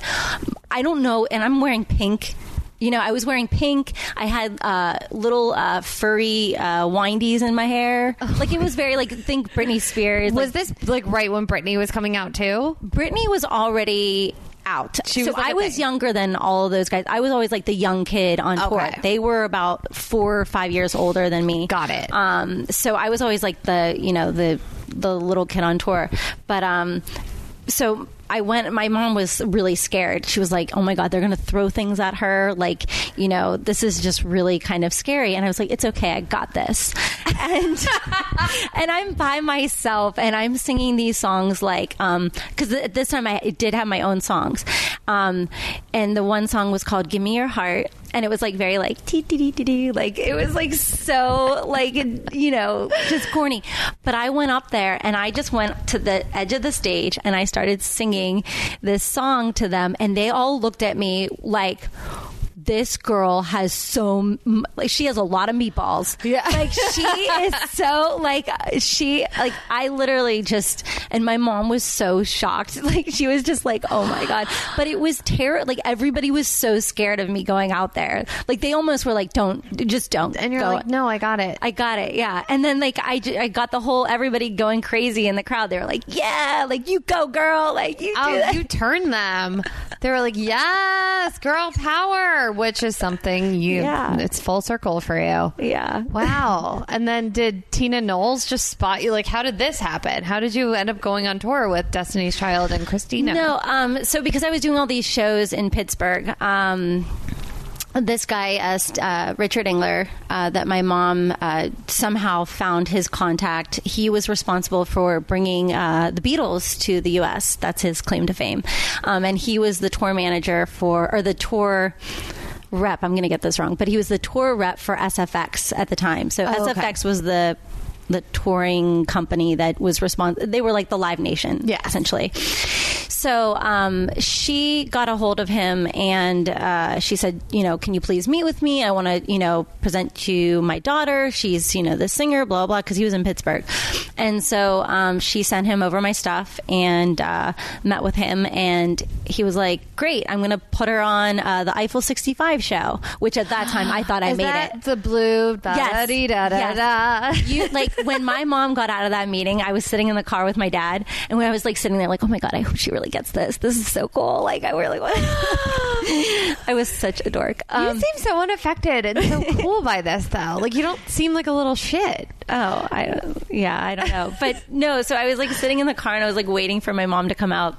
I don't know, and I'm wearing pink you know, I was wearing pink. I had uh, little uh, furry uh, windies in my hair. Like it was very like think Britney Spears. Was like, this like right when Britney was coming out too? Britney was already out. She so was, like, I was thing. younger than all of those guys. I was always like the young kid on tour. Okay. They were about four or five years older than me. Got it. Um, so I was always like the you know the the little kid on tour. But um, so I went. My mom was really scared. She was like, "Oh my god, they're going to throw things at her. Like, you know, this is just really kind of scary." And I was like, "It's okay. I got this." [laughs] And and I'm by myself, and I'm singing these songs like because at this time I did have my own songs, um, and the one song was called "Give Me Your Heart." And it was like very like tee tee tee tee like it was like so like you know just corny. But I went up there and I just went to the edge of the stage and I started singing this song to them and they all looked at me like this girl has so like she has a lot of meatballs. Yeah. [laughs] like she is so like she like I literally just and my mom was so shocked. [laughs] Like she was just like, oh my god. But it was terror. Like everybody was so scared of me going out there. Like they almost were like, don't just don't. And you're go. like, no, I got it. I got it, yeah. And then like I I got the whole everybody going crazy in the crowd. They were like, yeah, like you go, girl, like you Oh, you turned them. They were like, "Yes, girl power," which is something you. Yeah. It's full circle for you. yeah. Wow. And then did Tina Knowles just spot you? Like, how did this happen? How did you end up going on tour with Destiny's Child and Christina? No, um, so because I was doing all these shows in Pittsburgh, um, this guy, asked, uh, Richard Engler, uh, that my mom uh, somehow found his contact. He was responsible for bringing uh, the Beatles to the U.S. That's his claim to fame, um, and he was the tour manager for, or the tour rep. I'm going to get this wrong, but he was the tour rep for SFX at the time. So Oh, okay. SFX was the the touring company that was responsible. They were like the Live Nation, Yeah. essentially. So um, she got a hold of him and uh, she said, you know, can you please meet with me? I want to, you know, present to you my daughter. She's, you know, the singer, blah, blah, because he was in Pittsburgh. And so um, she sent him over my stuff and uh, met with him. And he was like, great, I'm going to put her on uh, the Eiffel 65 show, which at that time I [gasps] thought I made that it. the blue? Yes. Da-da-dee-da-da-da? You like when my mom got out of that meeting, I was sitting in the car with my dad, and when I was like sitting there, like, oh my god, I hope she really gets this. This is so cool. Like, I really want. [laughs] I was such a dork. You Um, seem so unaffected and so [laughs] cool by this, though. Like you don't seem like a little shit. oh, I don't. Yeah, I don't know, but [laughs] no. So I was like sitting in the car, and I was like waiting for my mom to come out.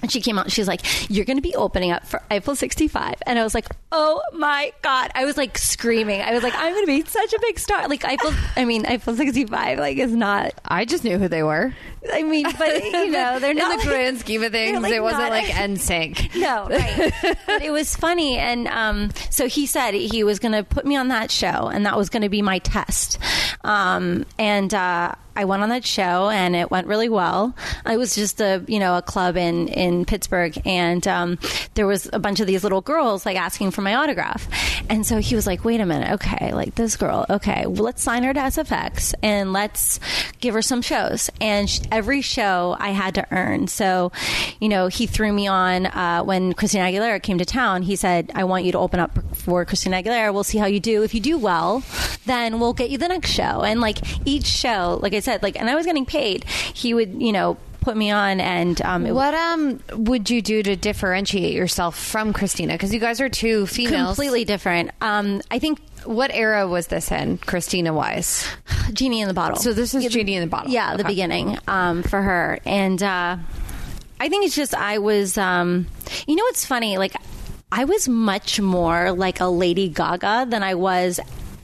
And she came out and she's like, You're going to be opening up for Eiffel 65. And I was like, Oh my God. I was like screaming. I was like, I'm going to be such a big star. Like, Eiffel, I mean, Eiffel 65, like, is not, I just knew who they were. I mean, but, [laughs] you know, they're in not the like- grand scheme of things. like, it wasn't like NSYNC. [laughs] No, right. but it was funny. And um, so he said he was going to put me on that show, and that was going to be my test. Um, and uh, I went on that show, and it went really well. It was just a you know a club in in Pittsburgh, and um, there was a bunch of these little girls like asking for my autograph. And so he was like, "Wait a minute, okay, like this girl, okay, well, let's sign her to SFX and let's give her some shows." And sh- every show I had to earn. So, you know, he threw me on uh, when Christina Aguilera came to town. He said, "I want you to open up for Christina Aguilera. We'll see how you do. If you do well, then we'll get you the next show." And like each show, like I said, like and I was getting paid. He would, you know. Put me on, and um, it What um would you do to differentiate yourself from Christina? Because you guys are two females. completely different. Um, I think What era was this in, Christina wise? Genie in the Bottle. So this is Genie in the Bottle. Yeah, the beginning um, for her, and uh, I think it's just I was. Um, you know, what's funny? Like I was much more like a Lady Gaga than I was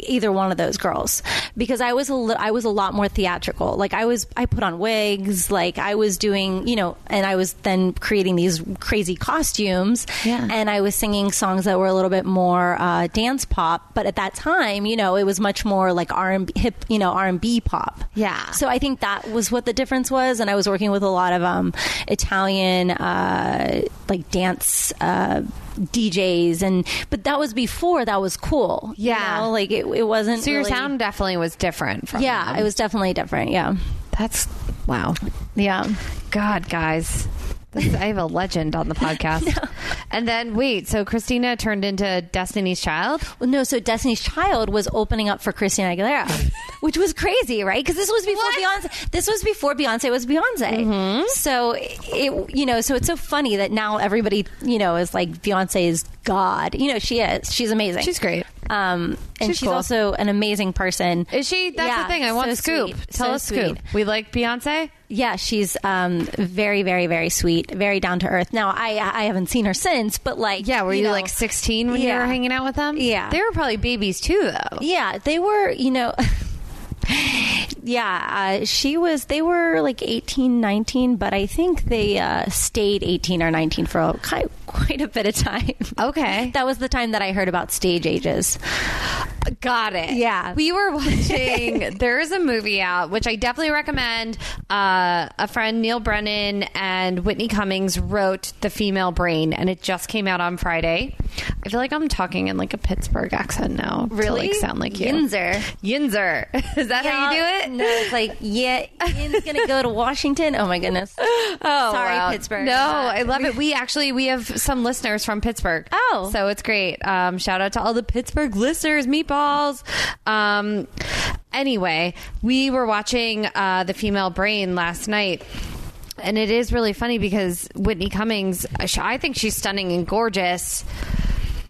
either one of those girls because I was a li- I was a lot more theatrical. Like I was I put on wigs, like I was doing, you know, and I was then creating these crazy costumes Yeah. and I was singing songs that were a little bit more uh, dance pop, but at that time, you know, it was much more like R&B hip, you know, R&B pop. Yeah. So I think that was what the difference was and I was working with a lot of um, Italian uh, like dance uh, DJs and but that was before that was cool. you Yeah. know? like it, it wasn't So your really- sound definitely was different from Yeah, them. it was definitely different. Yeah. That's wow. Yeah. God, guys. This, I have a legend on the [laughs] podcast. And then wait, so Christina turned into Destiny's Child? Well, no, so Destiny's Child was opening up for Christina Aguilera, which was crazy, right? Because this was before Beyonce. This was before Beyonce was Beyonce. So it, you know, so it's so funny that now everybody, you know, is like Beyonce is God. You know, she is. She's amazing. She's great. Um, and She's she's, cool. also an amazing person. Is she? That's Yeah, the thing. I want so scoop. sweet. Tell So us scoop. We like Beyonce. Yeah, she's um, very, very, very sweet, very down to earth. Now, I I haven't seen her since, but like, Yeah, were you, know, like 16 when you were hanging out with them? Yeah. They were probably babies too, though. Yeah, they were, you know. [laughs] yeah, uh, she was, they were like 18, 19, but I think they uh, stayed 18 or 19 for a, quite, quite a bit of time. Okay. [laughs] That was the time that I heard about stage ages. Got it. Yeah. We were watching, [laughs] there is a movie out, which I definitely recommend. Uh, a friend, Neal Brennan, and Whitney Cummings wrote The Female Brain, and it just came out on Friday. I feel like I'm talking in like a Pittsburgh accent now. To like sound like you. Yinzer. Yinzer. [laughs] Is that how you do it? No, it's like, yeah, Yin's going to go to Washington. Oh my goodness. [laughs] Oh, Sorry, wow. Pittsburgh. No, I love it. We actually we have some listeners from Pittsburgh. Oh. so it's great. Um, shout out to all the Pittsburgh listeners, meatballs. Um, anyway, we were watching uh, the Female Brain last night. And it is really funny because Whitney Cummings, I think she's stunning and gorgeous,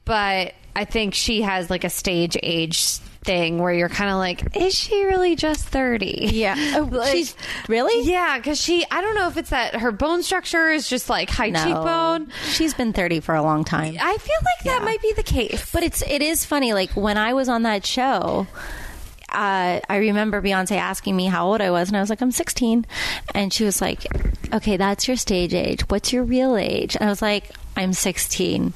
but I think she has like a stage age thing where you're kind of like, is she really just 30? Yeah. [laughs] Oh, Like- she's really? Yeah, because she, I don't know if it's that her bone structure is just like high No. cheekbone. She's been 30 for a long time. I feel like that might be the case. But it's it is funny. Like when I was on that show, uh, I remember Beyonce asking me how old I was, and I was like, "I'm 16," and she was like, "Okay, that's your stage age. What's your real age?" And I was like, "I'm 16."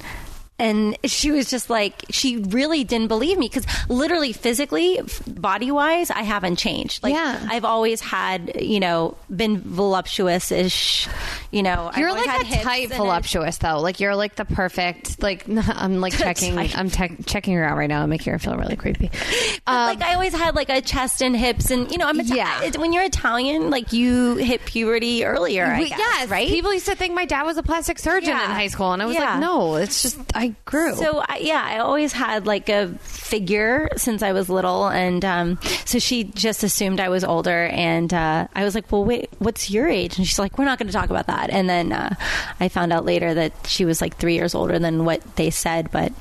And she was just like, she really didn't believe me because literally, physically, body wise, I haven't changed. Like, Yeah. I've always had, you know, been voluptuous ish, you know. I've you're always like a type and it- voluptuous though. Like you're like the perfect. Like [laughs] I'm like [laughs] checking. I'm te- checking her out right now. I'm making her feel really creepy. [laughs] Um, like I always had like a chest and hips, and you know, I'm Ita- Yeah. when you're Italian, like you hit puberty earlier. I guess, yes, right. People used to think my dad was a plastic surgeon Yeah. in high school, and I was Yeah. like, no, it's just I grew. So I, yeah, I always had like a figure since I was little, and um, so she just assumed I was older, and uh, I was like, "Well, wait, what's your age?" And she's like, "We're not going to talk about that." And then uh, I found out later that she was like three years older than what they said, but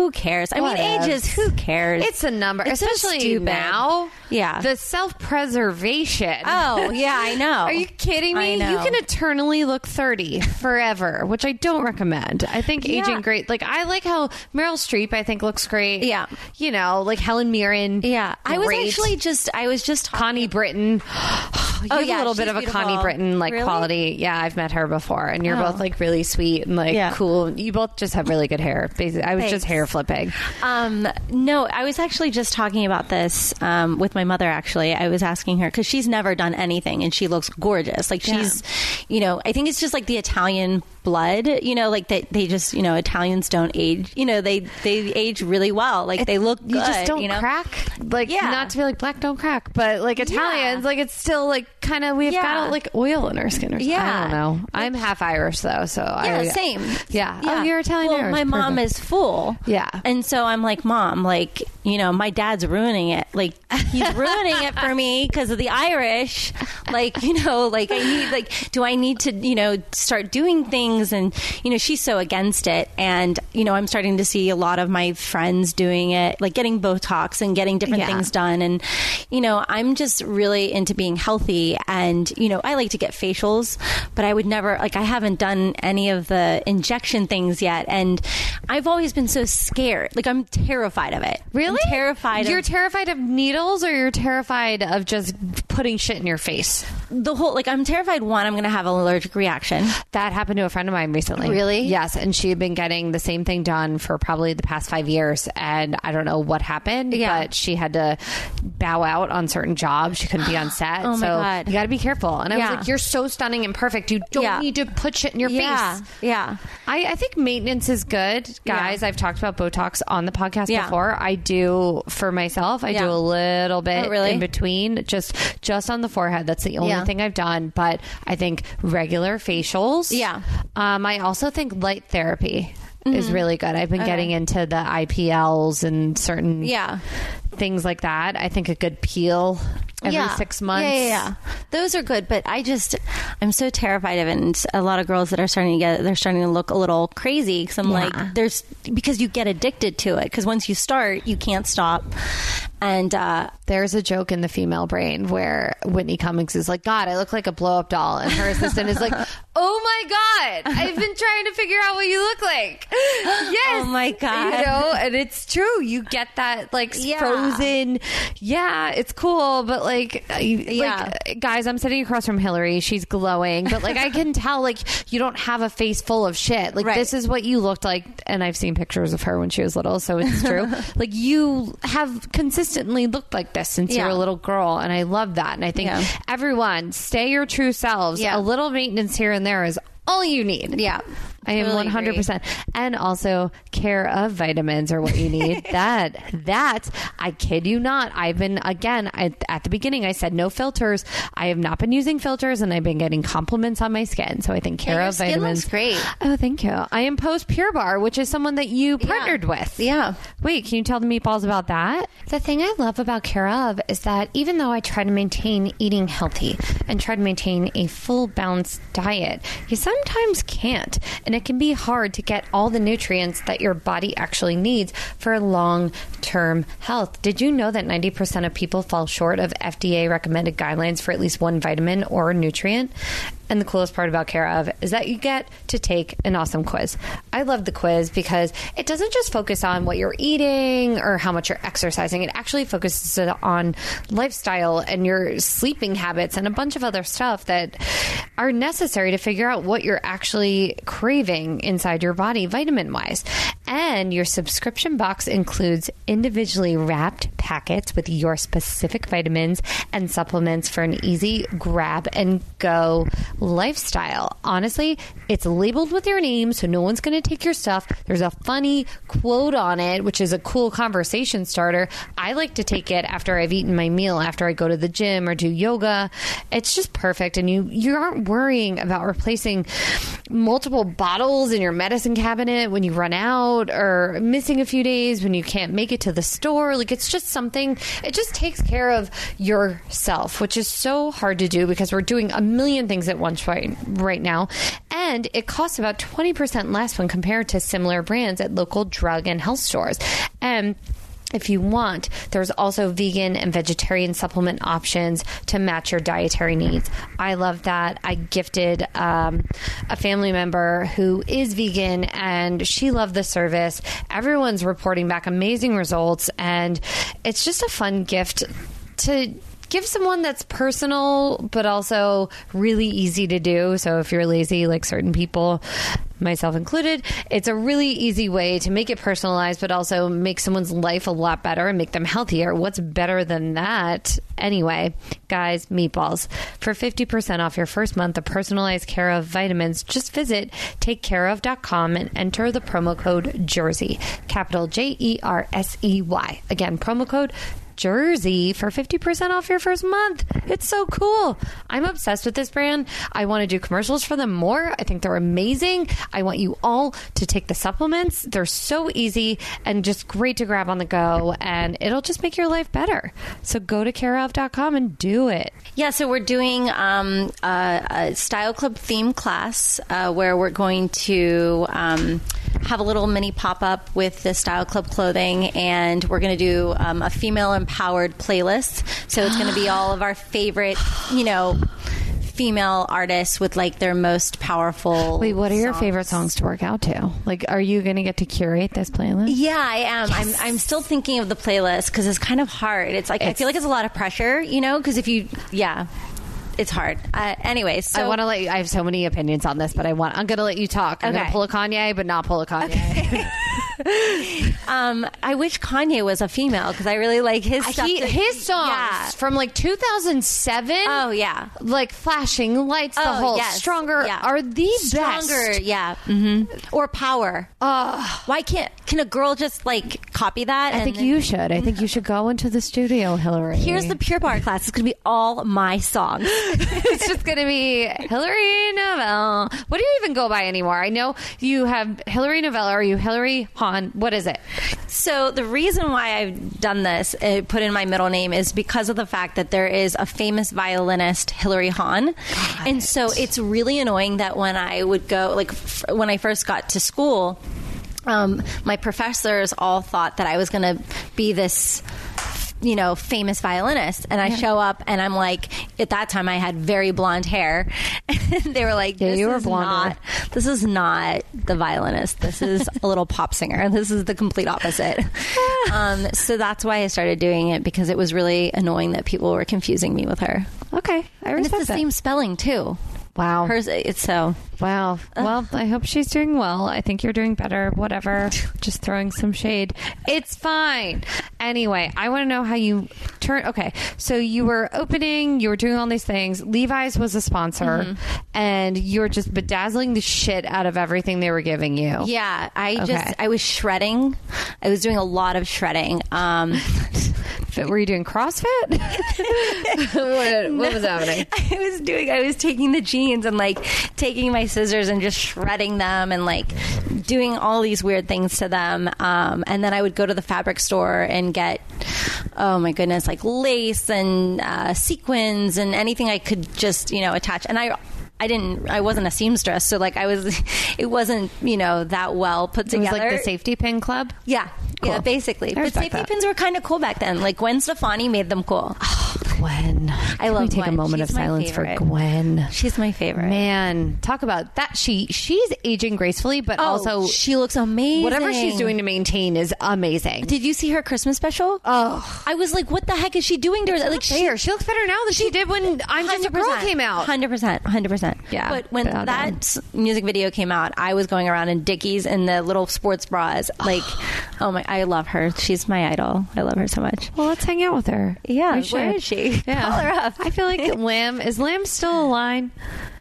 who cares? I mean, Whatevs. ages, who cares? it's a number, It's especially stupid. now. Yeah. the self preservation. Oh yeah, I know. [laughs] Are you kidding me? You can eternally look 30 forever, which I don't recommend. I think Yeah. aging great. Like I like how Meryl Streep I think looks great. Yeah. You know, like Helen Mirren. Yeah, I was actually just I was just Connie Britton. [sighs] you Oh, have yeah, a little bit of a beautiful. Connie Britton like Really? quality. Yeah, I've met her before, and you're Oh. both like really sweet and like Yeah. cool. You both just have really good hair. Basically, I was just hair flipping. Um, no, I was actually just talking about this um, with my mother. Actually, I was asking her because she's never done anything, and she looks gorgeous. Like she's, you know, I think it's just like the Italian blood. You know, like they, they just, you know, Italians don't age. You know, they they age really well. Like they look good. you just don't you know? crack. Like Yeah. not to be like black don't crack, but like Italians, Yeah. like it's still like kind of we've Yeah. got like oil in our skin or something. Yeah, I don't know. I'm half Irish though, so Yeah, I, same. Yeah. Oh, you're Italian Well, my mom Perfect. is full. Yeah. And so I'm like, mom, like, you know, my dad's ruining it. Like, he's [laughs] ruining it for me because of the Irish. Like, you know, like I need, like, do I need to, you know, start doing things? And, you know, she's so against it. And, you know, I'm starting to see a lot of my friends doing it, like getting Botox and getting different Yeah. things done. And, you know, I'm just really into being healthy and you know, I like to get facials, but I would never like I haven't done any of the injection things yet, and I've always been so scared. Like I'm terrified of it. Really? I'm terrified. You're of terrified of needles, or you're terrified of just putting shit in your face? the whole like I'm terrified. One, I'm going to have an allergic reaction. That happened to a friend of mine recently. Really? Yes, and she had been getting the same thing done for probably the past five years, and I don't know what happened. Yeah. but she had to bow out on certain jobs. She couldn't be on [gasps] set. Oh, my so God. you got to be careful. And I Yeah. was like, "You're so stunning and perfect. You don't Yeah. need to put shit in your face." yeah. I, I think maintenance is good, guys. I've talked about Botox on the podcast before. I do for myself. I do a little bit Oh, really? in between, just just on the forehead. That's the only thing I've done. But I think regular facials. Yeah. Um, I also think light therapy is really good. I've been Mm-hmm. Okay. getting into the IPLs and certain Yeah. things like that. I think a good peel every yeah. six months. Yeah, yeah, yeah. Those are good, but I just I'm so terrified of it. And a lot of girls that are starting to get they're starting to look a little crazy because I'm Yeah. like, there's because you get addicted to it because once you start, you can't stop. And uh, There's a joke in the female brain where Whitney Cummings is like, God, I look like a blow up doll. And her assistant is like, [laughs] Oh my God, I've been trying to figure out what you look like. [gasps] Yes. Oh my God. You know, and it's true. You get that like Yeah. frozen, yeah, it's cool, but like, uh, you- Yeah. like, guys, I'm sitting across from Hillary. She's glowing, but like, I can [laughs] tell like you don't have a face full of shit. Like, Right. this is what you looked like. And I've seen pictures of her when she was little, so it's [laughs] true. like, you have consistently looked like this since you were a little girl, and I love that. And I think Yeah. everyone stay your true selves. Yeah. A little maintenance here and there is all you need. yeah, I am one hundred percent, and also care of vitamins are what you need. [laughs] that that I kid you not. I've been again I, at the beginning. I said no filters. I have not been using filters, and I've been getting compliments on my skin. So I think care your of skin vitamins. great. Oh, thank you. I am Post Pure Barre, which is someone that you partnered with. Yeah. Wait, can you tell the meatballs about that? The thing I love about Care of is that even though I try to maintain eating healthy and try to maintain a full balanced diet, you sometimes can't. And it can be hard to get all the nutrients that your body actually needs for long term health. Did you know that 90% of people fall short of FDA recommended guidelines for at least one vitamin or nutrient? And the coolest part about Care of is that you get to take an awesome quiz. I love the quiz because it doesn't just focus on what you're eating or how much you're exercising. It actually focuses on lifestyle and your sleeping habits and a bunch of other stuff that are necessary to figure out what you're actually craving inside your body, vitamin wise. And your subscription box includes individually wrapped packets with your specific vitamins and supplements for an easy grab and go lifestyle. Honestly, it's labeled with your name, so no one's going to take your stuff. There's a funny quote on it, which is a cool conversation starter. I like to take it after I've eaten my meal, after I go to the gym or do yoga. It's just perfect, and you you aren't worrying about replacing multiple bottles in your medicine cabinet when you run out, or missing a few days when you can't make it to the store. Like it's just something. It just takes care of yourself, which is so hard to do because we're doing a million things at once right right now, and it costs about twenty percent less when compared to similar brands at local drug and health stores. And if you want, there's also vegan and vegetarian supplement options to match your dietary needs. I love that. I gifted um, a family member who is vegan and she loved the service. Everyone's reporting back amazing results, and it's just a fun gift to give someone that's personal but also really easy to do. So if you're lazy like certain people myself included it's a really easy way to make it personalized but also make someone's life a lot better and make them healthier. What's better than that? Anyway guys meatballs. For 50% off your first month of personalized care of vitamins just visit takecareof.com and enter the promo code jersey. Capital j-e-r-s-e-y again promo code Jersey for 50% off your first month. It's so cool. I'm obsessed with this brand. I want to do commercials for them more. I think they're amazing. I want you all to take the supplements. They're so easy and just great to grab on the go, and it'll just make your life better. So go to careof.com and do it. Yeah, so we're doing um, a, a Style Club theme class uh, where we're going to um, have a little mini pop up with the Style Club clothing, and we're going to do um, a female empowered playlist. So it's going to be all of our favorite, you know, female artists with like their most powerful. Wait, what are your songs. favorite songs to work out to? Like, are you going to get to curate this playlist? Yeah, I am. I'm, I'm still thinking of the playlist because it's kind of hard. It's like I feel like it's a lot of pressure, you know. Because if you, yeah, it's hard. Uh, anyways, so I want to let you. I have so many opinions on this, but I want. I'm going to let you talk. I'm going Okay. to pull a Kanye, but not pull a Kanye. [laughs] [laughs] um, I wish Kanye was a female because I really like his stuff. He, that- his songs Yeah. from like 2007. Oh yeah. like flashing lights, the Oh, whole yes. stronger Yeah. are the Stronger, best. yeah, hmm or power. Why can't can a girl just like copy that? I think you should. I think you should go into the studio, Hillary. Here's the Pure Barre class. It's gonna be all my songs. [laughs] it's just going to be Hillary Novell. What do you even go by anymore? I know you have Hillary Novell. Are you Hillary Hahn? What is it? So the reason why I've done this, uh, put in my middle name, is because of the fact that there is a famous violinist, Hilary Hahn, and so it's really annoying that when I would go, like f- when I first got to school, um, my professors all thought that I was going to be this. You know, famous violinist, and I show up, and I'm like, at that time I had very blonde hair, [laughs] and they were like, Yeah, "This you were is not this is not the violinist. This is a little pop singer. This is the complete opposite. [laughs] Um, so that's why I started doing it because it was really annoying that people were confusing me with her. Okay, I respect And it's the that. same spelling too. Wow. Hers, it's so. Wow. Well, I hope she's doing well. I think you're doing better. Whatever. [laughs] Just throwing some shade. It's fine. Anyway, I want to know how you turn. Okay. So you were opening, you were doing all these things. Levi's was a sponsor, Mm-hmm. and you were just bedazzling the shit out of everything they were giving you. Yeah, I Okay. just I was shredding. I was doing a lot of shredding. Um, [laughs] Were you doing CrossFit? [laughs] what, what was happening? I was doing. I was taking the jeans and like taking my scissors and just shredding them and like doing all these weird things to them. Um, and then I would go to the fabric store and get, oh my goodness, like lace and uh, sequins and anything I could just you know attach. And I. I didn't. I wasn't a seamstress, so like I was. [laughs] It wasn't, you know, that well put It was together. like the safety pin club. Yeah, yeah, basically. I But safety that. pins were kind of cool back then. Like Gwen Stefani made them cool. [sighs] [sighs] Gwen. I Can love we take a moment She's of silence favorite. for Gwen. She's my favorite. Man, talk about that. She she's aging gracefully, but Oh, also she looks amazing. whatever she's doing to maintain is amazing. Did you see her Christmas special? oh, I was like, what the heck is she doing to her? Like, she, she looks better now than she did when I'm Just a Girl came out. Hundred percent, hundred percent. Yeah, But when that done. music video came out, I was going around in Dickies and the little sports bras. [sighs] Like, oh my, I love her. She's my idol. I love her so much. Well, let's hang out with her. Yeah, We where should. is she? Yeah. Call her up. I feel like [laughs] Lamb is Lamb still a line.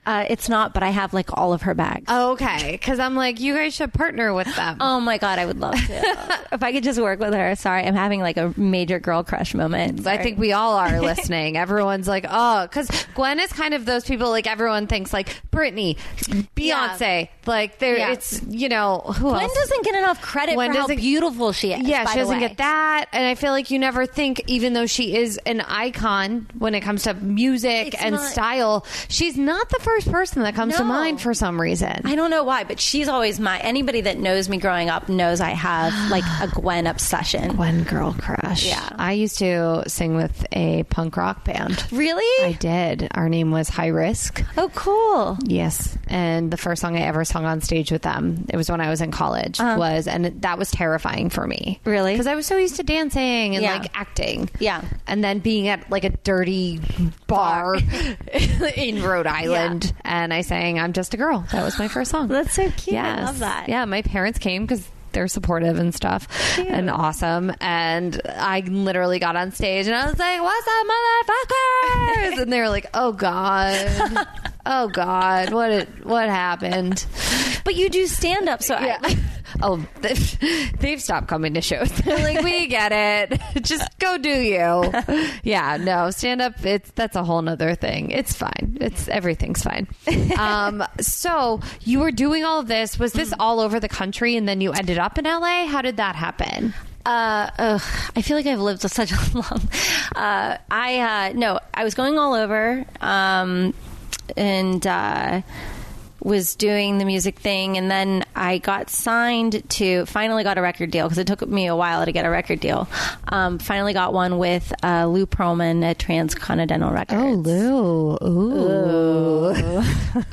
Uh, it's not, but I have like all of her bags. Okay, because I'm like, you guys should partner with them. [laughs] Oh my god, I would love to. [laughs] if I could just work with her. Sorry, I'm having like a major girl crush moment. I think we all are [laughs] listening. Everyone's like, oh, because Gwen is kind of those people. Like everyone thinks like Britney, Beyonce. Like there, Yeah. it's you know who Gwen else? doesn't get enough credit Gwen for how beautiful she is. Yeah, she doesn't get that, and I feel like you never think, even though she is an icon when it comes to music It's and not- style, she's not the first person that comes to mind for some reason. I don't know why, but she's always my. Anybody that knows me growing up knows I have like a [gasps] Gwen obsession. Gwen girl crush. Yeah. I used to sing with a punk rock band. Really? I did. Our name was High Risk. oh, cool. Yes, and the first song I ever sung on stage with them, it was when I was in college, was and that was terrifying for me. Uh-huh. Really? Because I was so used to dancing and Yeah. like acting. Yeah. and then being at like a dirty bar [laughs] in Rhode Island, and I sang "I'm Just a Girl." That was my first song. That's so cute. I love that. Yeah, my parents came because they're supportive and stuff and awesome. And I literally got on stage and I was like, "What's up, motherfuckers?" and they were like, "Oh God, [laughs] oh God, what what happened?" But you do stand up, so Yeah. I, Oh, [laughs] they've, stopped coming to shows. [laughs] Like, we get it. [laughs] Just go do you. Yeah, no, stand up. It's that's a whole nother thing. It's fine. It's everything's fine. Um, so you were doing all this. Was this all over the country, and then you ended up in LA? How did that happen? Uh, ugh, I feel like I've lived such a long. Uh, I uh, no, I was going all over, um, and uh, was doing the music thing, and then I got signed to finally got a record deal because it took me a while to get a record deal. Um, finally got one with uh, Lou Pearlman at Transcontinental Records. Oh, Lou. Ooh.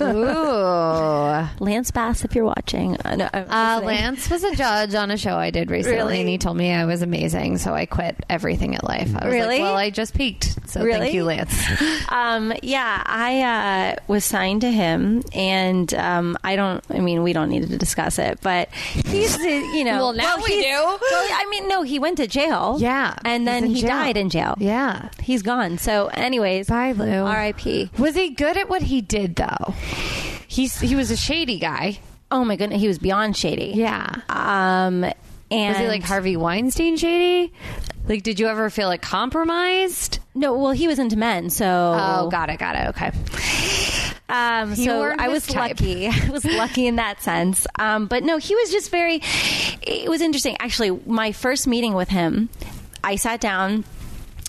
Ooh. Lance Bass, if you're watching. Uh, no, Uh. Lance was a judge on a show I did recently, Really? and he told me I was amazing, so I quit everything at life. I was Really? like, well, I just peaked, so Really? thank you, Lance. [laughs] Um, yeah, I uh, was signed to him, and um, I don't. I mean, we don't need to discuss it, but he's, you know. Well, now we do. Well, I mean, no, he went to jail. Yeah, and then he jail. died in jail. Yeah. he's gone. So, anyways, Bye, Lou. R.I.P. Was he good at what he did, though? He's he was a shady guy. Oh my goodness, he was beyond shady. Yeah. Um, and Was he like Harvey Weinstein shady? Like, did you ever feel like compromised? No, well, he was into men, so Oh, got it, got it. Okay. Um, so I was type. lucky. [laughs] I was lucky in that sense. Um, but no, he was just very. It was interesting. Actually, my first meeting with him, I sat down.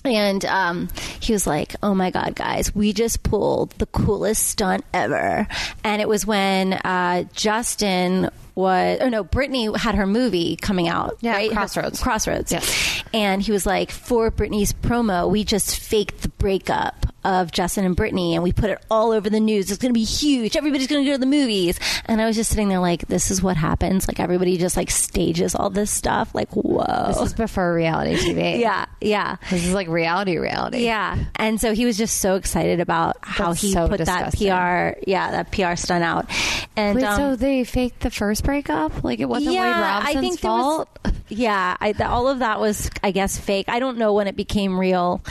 And um, he was like, "Oh my god, guys, we just pulled the coolest stunt ever!" And it was when uh, Justin was, oh no, Britney had her movie coming out. Yeah, right? Her- Crossroads. Crossroads. Yes. And he was like, for Britney's promo, we just faked the breakup of Justin and Britney and we put it all over the news. It's going to be huge. Everybody's going to go to the movies. And I was just sitting there like, this is what happens. Like everybody just like stages all this stuff. Like, whoa. This is before reality TV. [laughs] yeah, yeah. This is like reality, reality. Yeah. And so he was just so excited about how That's he so put disgusting. that PR, yeah, that PR stunt out. And Wait, um, so they faked the first breakup? Like it wasn't Wade Robson's there was- fault? [laughs] yeah, I, th- all of that was, I guess, fake. I don't know when it became real,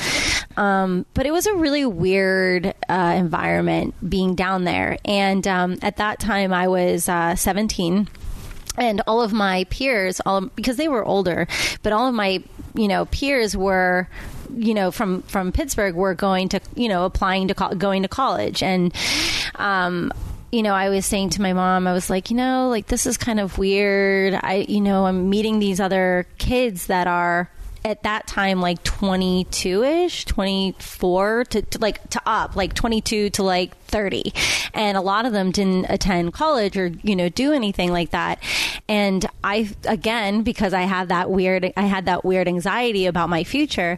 um, but it was a really weird uh, environment being down there. And um, at that time, I was uh, 17 and all of my peers all because they were older but all of my you know peers were you know from from Pittsburgh were going to you know applying to co- going to college and um you know, I was saying to my mom, I was like, you know, like this is kind of weird. I, you know, I'm meeting these other kids that are at that time like 22 ish, 24 to, to like to up, like 22 to like 30. And a lot of them didn't attend college or, you know, do anything like that. And I, again, because I had that weird, I had that weird anxiety about my future,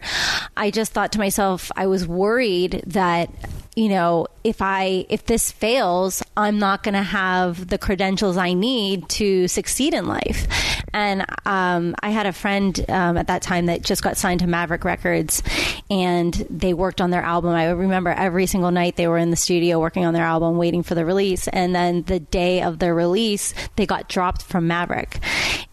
I just thought to myself, I was worried that you know, if I if this fails, I'm not going to have the credentials I need to succeed in life. And um, I had a friend um, at that time that just got signed to Maverick Records, and they worked on their album. I remember every single night they were in the studio working on their album, waiting for the release. And then the day of their release, they got dropped from Maverick,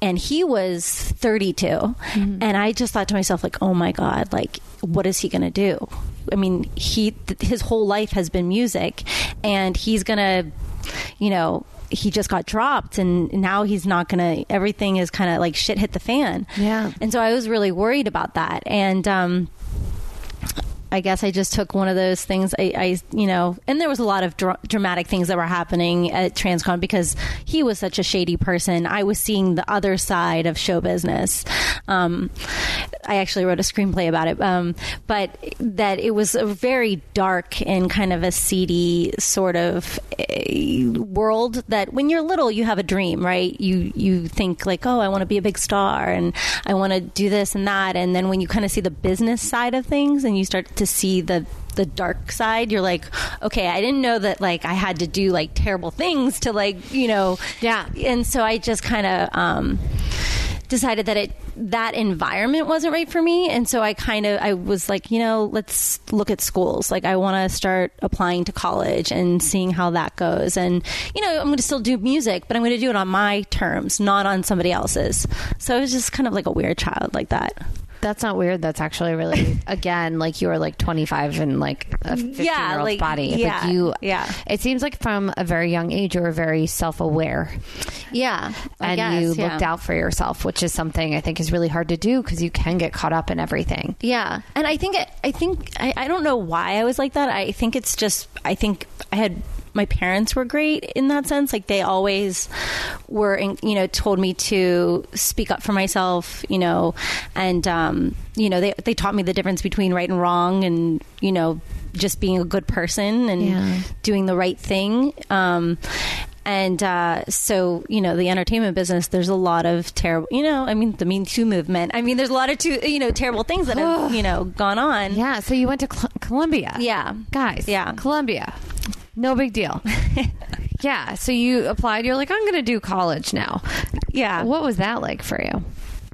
and he was 32. And I just thought to myself, like, oh my god, like, what is he going to do? I mean, he th- his whole life has been music, and he's gonna, you know, he just got dropped, and now he's not gonna. Everything is kind of like shit hit the fan. Yeah. and so I was really worried about that, and um, I guess I just took one of those things. I, I you know, and there was a lot of dra- dramatic things that were happening at Transcon because he was such a shady person. I was seeing the other side of show business. Um, I actually wrote a screenplay about it, um, but that it was a very dark and kind of a seedy sort of world. That when you're little, you have a dream, right? You you think like, oh, I want to be a big star and I want to do this and that, and then when you kind of see the business side of things and you start to see the the dark side you're like okay i didn't know that like i had to do like terrible things to like you know. Yeah. and so i just kind of um decided that it that environment wasn't right for me. And so i kind of i was like you know let's look at schools. Like i want to start applying to college and seeing how that goes. And you know i'm going to still do music but i'm going to do it on my terms not on somebody else's. So it was just kind of like a weird child like that That's not weird. That's actually really, [laughs] again, like you were like 25 and like a 15 Yeah, year old like, body. yeah, like you, yeah. It seems like from a very young age, you were very self aware yeah I and guess, you yeah. looked out for yourself, which is something I think is really hard to do because you can get caught up in everything. Yeah, and I think I think I, I don't know why I was like that. I think it's just I think I had my parents were great in that sense. Like they always were, in, you know, told me to speak up for myself, you know, and um, you know they they taught me the difference between right and wrong, and you know just being a good person and Yeah. doing the right thing. Um, and uh, so you know the entertainment business. There's a lot of terrible, you know. I mean, the Me Too movement. I mean, there's a lot of too, you know terrible things that have you know gone on. Yeah, so you went to Col- Columbia. Yeah. Guys. Yeah. Columbia. No big deal. [laughs] yeah, so you applied. You're like, I'm going to do college now. Yeah. What was that like for you?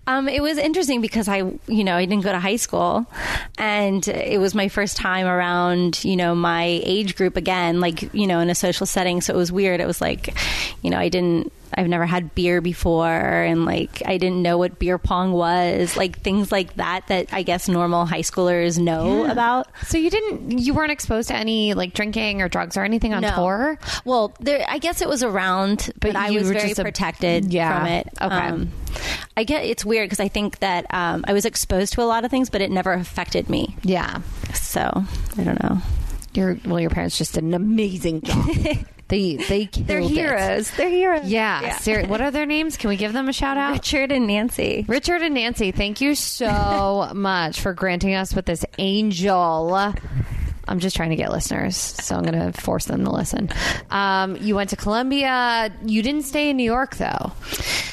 Um, it was interesting because I, you know, I didn't go to high school, and it was my first time around, you know, my age group again, like you know, in a social setting. So it was weird. It was like, you know, I didn't. I've never had beer before, and like I didn't know what beer pong was, like things like that that I guess normal high schoolers know about. So you didn't, you weren't exposed to any like drinking or drugs or anything on No. tour? Well, there, I guess it was around, but, But I was very a- protected Yeah. from it. Okay. I get it's weird because I think that um, I was exposed to a lot of things, but it never affected me. Yeah. So I don't know. Your well, your parents just did an amazing job. [laughs] they they [laughs] killed They're it. heroes. They're heroes. Yeah. Seri- what are their names? Can we give them a shout out? Richard and Nancy. Richard and Nancy, thank you so [laughs] much for granting us with this angel. I'm just trying to get listeners, so I'm going to force them to listen. Um, you went to Columbia. You didn't stay in New York, though.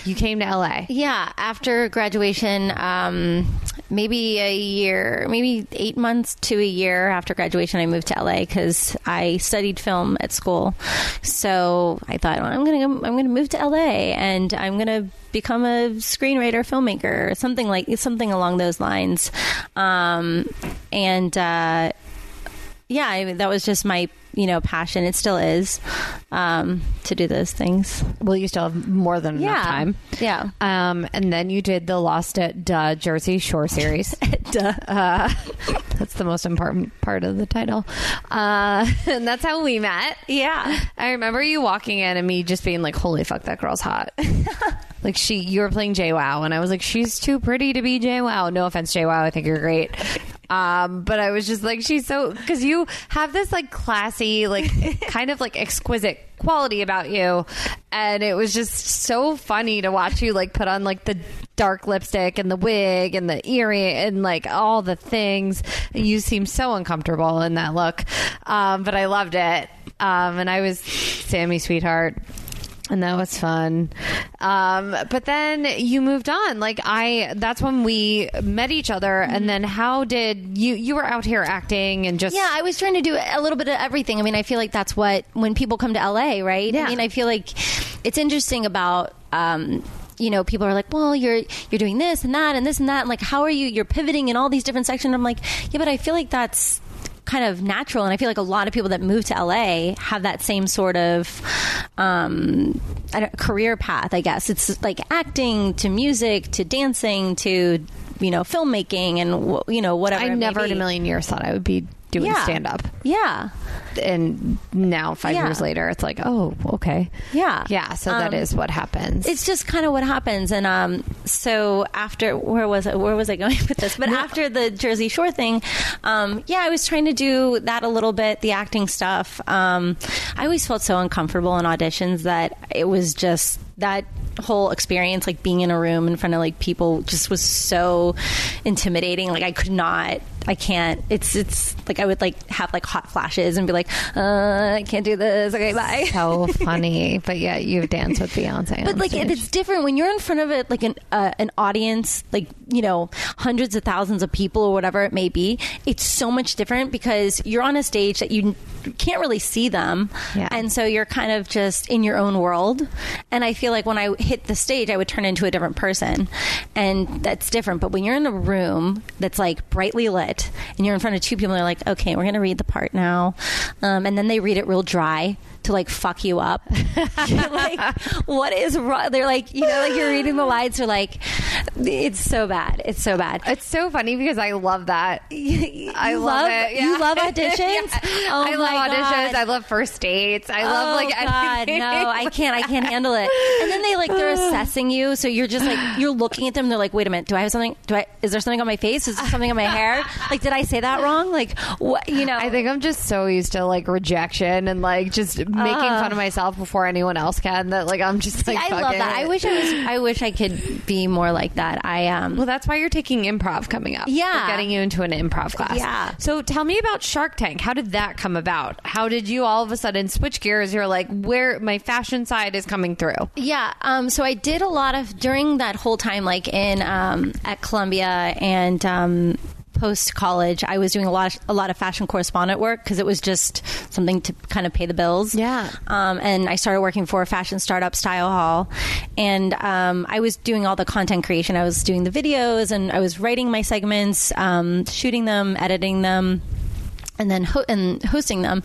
You came to LA. Yeah, after graduation, um, maybe a year, maybe eight months to a year after graduation, I moved to LA because I studied film at school. So I thought, well, I'm gonna go, I'm gonna move to LA and I'm gonna become a screenwriter, filmmaker, something like something along those lines. Um, and uh, yeah, I that was just my you know passion. It still is um, to do those things. Well, you still have more than enough time. Yeah. Um, and then you did the Lost at Duh Jersey Shore series. [laughs] Duh. [laughs] Uh, that's the most important part of the title. Uh, [laughs] and that's how we met. Yeah. I remember you walking in and me just being like, "Holy fuck, that girl's hot." like she, you were playing JWoww, and I was like, "She's too pretty to be JWoww." No offense, JWoww. I think you're great. Um, but I was just like, she's so because you have this like classy, like [laughs] kind of like exquisite quality about you, and it was just so funny to watch you like put on like the dark lipstick and the wig and the earring and like all the things. You seem so uncomfortable in that look, um, but I loved it. Um, and I was Sammy, sweetheart. And that was fun. Um, but then you moved on. Like I, that's when we met each other. And then how did you, you were out here acting and just, Yeah, I was trying to do a little bit of everything. I mean, I feel like that's what when people come to LA, right? Yeah. I mean, I feel like it's interesting about. Um, you know, people are like, "Well, you're you're doing this and that and this and that." And like, how are you? You're pivoting in all these different sections. I'm like, yeah, but I feel like that's kind of natural, and I feel like a lot of people that move to LA have that same sort of um, I don't, career path. I guess it's like acting to music to dancing to you know filmmaking and you know whatever. I never in a million years thought I would be doing Yeah. stand up. Yeah. And now, five Yeah. years later, it's like, oh, okay. Yeah. Yeah. So that Um, is what happens. It's just kind of what happens, and um, so after where was I, where was I going [laughs] with this? But after the Jersey Shore thing, um, yeah, I was trying to do that a little bit, the acting stuff. Um, I always felt so uncomfortable in auditions that it was just that whole experience, like being in a room in front of like people, just was so intimidating. Like I could not. I can't. It's it's like I would like have like hot flashes and be like, uh, I can't do this. Okay, bye. [laughs] so funny. But yeah, you dance with Beyonce. But like it's different when you're in front of it, like an uh, an audience, like you know, hundreds of thousands of people or whatever it may be. It's so much different because you're on a stage that you can't really see them, Yeah. and so you're kind of just in your own world. And I feel like when I hit the stage, I would turn into a different person, and that's different. But when you're in a room that's like brightly lit, and you're in front of two people, they're like, "Okay, we're gonna read the part now," um, and then they read it real dry. To like fuck you up, [laughs] like, what is wrong? They're like, you know, like you're reading the lines. They're like, it's so bad. It's so bad. It's so funny because I love that. [laughs] I love, love- it. you love [laughs] auditions? Yeah. Oh I love auditions. God. I love first dates. I love oh like God, anything. no, I can't. I can't handle it. And then they like they're assessing you, so you're just like you're looking at them. They're like, wait a minute, do I have something? Do I? Is there something on my face? Is there something on my hair? Like, did I say that wrong? Like, what? You know? I think I'm just so used to like rejection and like just making fun of myself before anyone else can that like I'm just like I fuck love it. that. I wish I was. I wish I could be more like that. that. I um, Well, that's why you're taking improv coming up. Yeah. We're getting you into an improv class. Yeah. So tell me about Shark Tank. How did that come about? How did you all of a sudden switch gears? You're like, where my fashion side is coming through. Yeah. Um, so I did a lot of during that whole time, like in um, at Columbia and. Um, Post college, I was doing a lot, of, a lot of fashion correspondent work because it was just something to kind of pay the bills. Yeah. Um, and I started working for a fashion startup, Style Hall, and um, I was doing all the content creation. I was doing the videos, and I was writing my segments, um, shooting them, editing them, and then ho- and hosting them,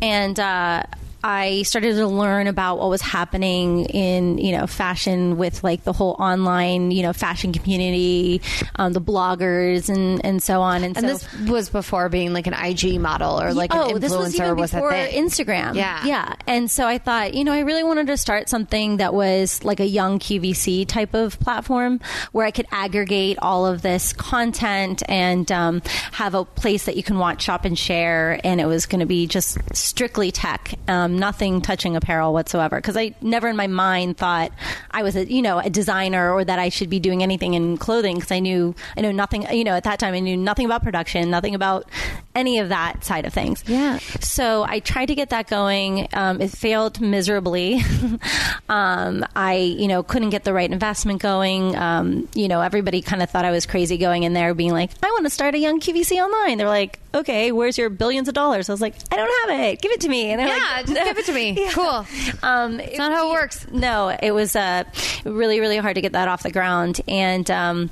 and. Uh, I started to learn about what was happening in you know fashion with like the whole online you know fashion community, um, the bloggers and and so on and, And so. this was before being like an IG model or like oh, an influencer this was even was before. Instagram. Yeah. yeah. And so I thought, you know, I really wanted to start something that was like a young QVC type of platform where I could aggregate all of this content and um, have a place that you can watch, shop, and share. And it was going to be just strictly tech, um, nothing touching apparel whatsoever. Because I never in my mind thought I was a you know a designer or that I should be doing anything in clothing because I knew I know nothing. You know, at that time I knew nothing about production, nothing about any of that side of things. Yeah. So I tried to get that going. Um, it failed miserably. [laughs] um, I, you know, couldn't get the right investment going. Um, you know, everybody kind of thought I was crazy going in there, being like, "I want to start a young QVC online." They're like, "Okay, where's your billions of dollars?" I was like, "I don't have it. Give it to me." And they're Yeah, like, just give it to me. [laughs] Cool. Um, It's not how it works. No, it was uh, really, really hard to get that off the ground, and um,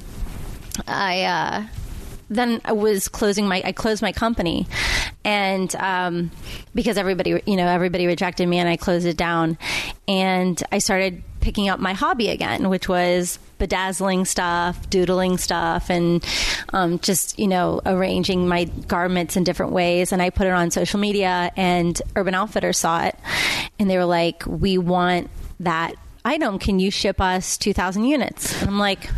I. Uh, then I was closing my I closed my company, and um, because everybody you know everybody rejected me, and I closed it down, and I started picking up my hobby again, which was bedazzling stuff, doodling stuff, and um, just you know arranging my garments in different ways. And I put it on social media, and Urban Outfitters saw it, and they were like, "We want that item. Can you ship us two thousand units?" And I'm like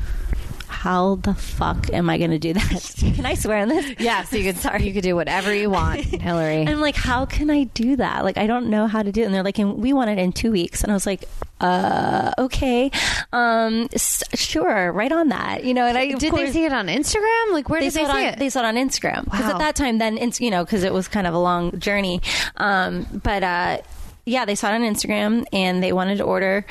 how the fuck am I going to do that? [laughs] Can I swear on this? Yeah, so you could sorry. you could do whatever you want, [laughs] Hillary. And I'm like, how can I do that? Like, I don't know how to do it. And they're like, and we want it in two weeks. And I was like, uh, okay, um, s- sure, right on that. You know, and I of did they course- see it on Instagram? Like where they did they see on, it? They saw it on Instagram because Wow. at that time, then it's you know because it was kind of a long journey. Um, but uh, yeah, they saw it on Instagram and they wanted to order.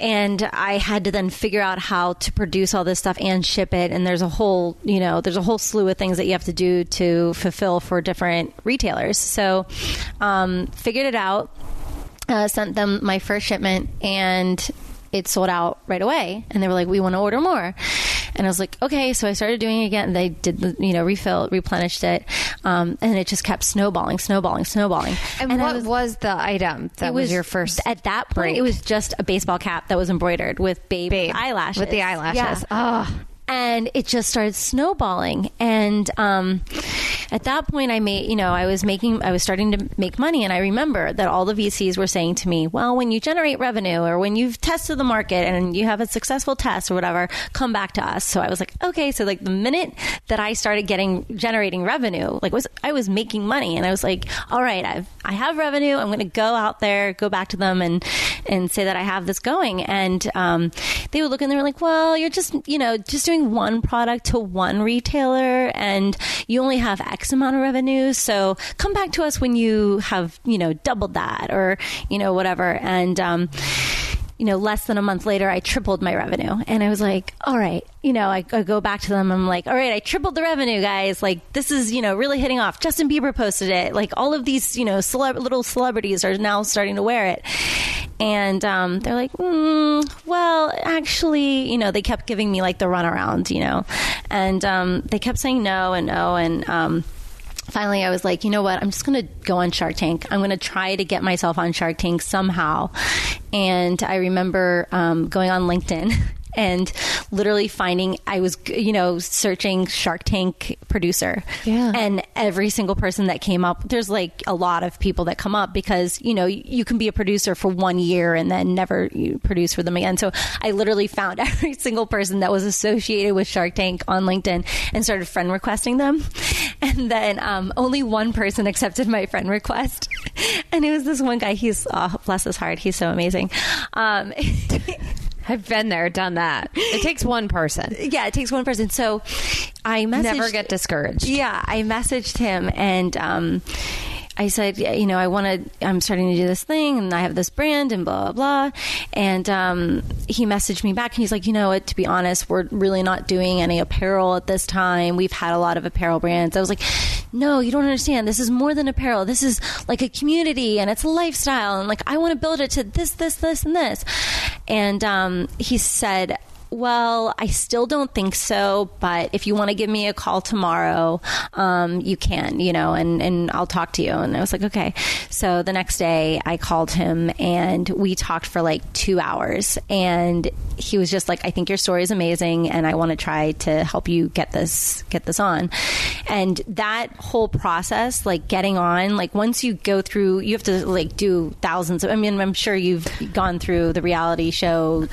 And I had to then figure out how to produce all this stuff and ship it. And there's a whole, you know, there's a whole slew of things that you have to do to fulfill for different retailers. So, um, figured it out uh, sent them my first shipment and it sold out right away and they were like we want to order more and i was like okay so i started doing it again they did the you know refill replenished it um, and it just kept snowballing snowballing snowballing and, I what was, the item that it was, your first at that point break? it was just a baseball cap that was embroidered with babe, Babe, eyelashes with the eyelashes. Yeah Oh. And it just started snowballing. And um, at that point i made you know i was making i was starting to make money. And i remember that all the vcs were saying to me well when you generate revenue or when you've tested the market and you have a successful test or whatever come back to us. So i was like okay. So like the minute that i started getting generating revenue like was i was making money. And i was like all right i've i have revenue. I'm going to go out there go back to them and and say that i have this going. And um, they would look and they were like well you're just you know just doing one product to one retailer and you only have x amount of revenue so come back to us when you have you know doubled that or you know whatever and um, you know, less than a month later, I tripled my revenue. And I was like, all right, you know, I, I go back to them. I'm like, all right, I tripled the revenue, guys. Like, this is, you know, really hitting off. Justin Bieber posted it. Like, all of these, you know, little celebrities are now starting to wear it. And um, they're like, mm, well, actually, you know, they kept giving me like the runaround, you know, and um, they kept saying no and no. And, um, finally I was like, you know what? I'm just going to go on Shark Tank. I'm going to try to get myself on Shark Tank somehow. And I remember um, going on LinkedIn [laughs] and literally finding I was you know searching Shark Tank producer. Yeah. And every single person that came up, there's like a lot of people that come up because you know you can be a producer for one year and then never you produce for them again. So I literally found [laughs] every single person that was associated with Shark Tank on LinkedIn and started friend requesting them. [laughs] And then um, only one person accepted my friend request, [laughs] and it was this one guy. He's oh, bless his heart. He's so amazing. Um, I've been there, done that. It takes one person. yeah, it takes one person. So I messaged. Never get discouraged. Yeah, I messaged him and um, I said, you know, I want to. I'm starting to do this thing, and I have this brand, and blah blah blah. And um, he messaged me back, and he's like, you know what? To be honest, we're really not doing any apparel at this time. We've had a lot of apparel brands. I was like, no, you don't understand. This is more than apparel. This is like a community, and it's a lifestyle, and like I want to build it to this, this, this, and this. And um, he said. Well, I still don't think so, but if you want to give me a call tomorrow, um, you can, you know, and, and I'll talk to you. And I was like, okay. So the next day I called him and we talked for like two hours. And he was just like, I think your story is amazing and I want to try to help you get this, get this on. And that whole process, like getting on, like once you go through, you have to like do thousands of, I mean, I'm sure you've gone through the reality show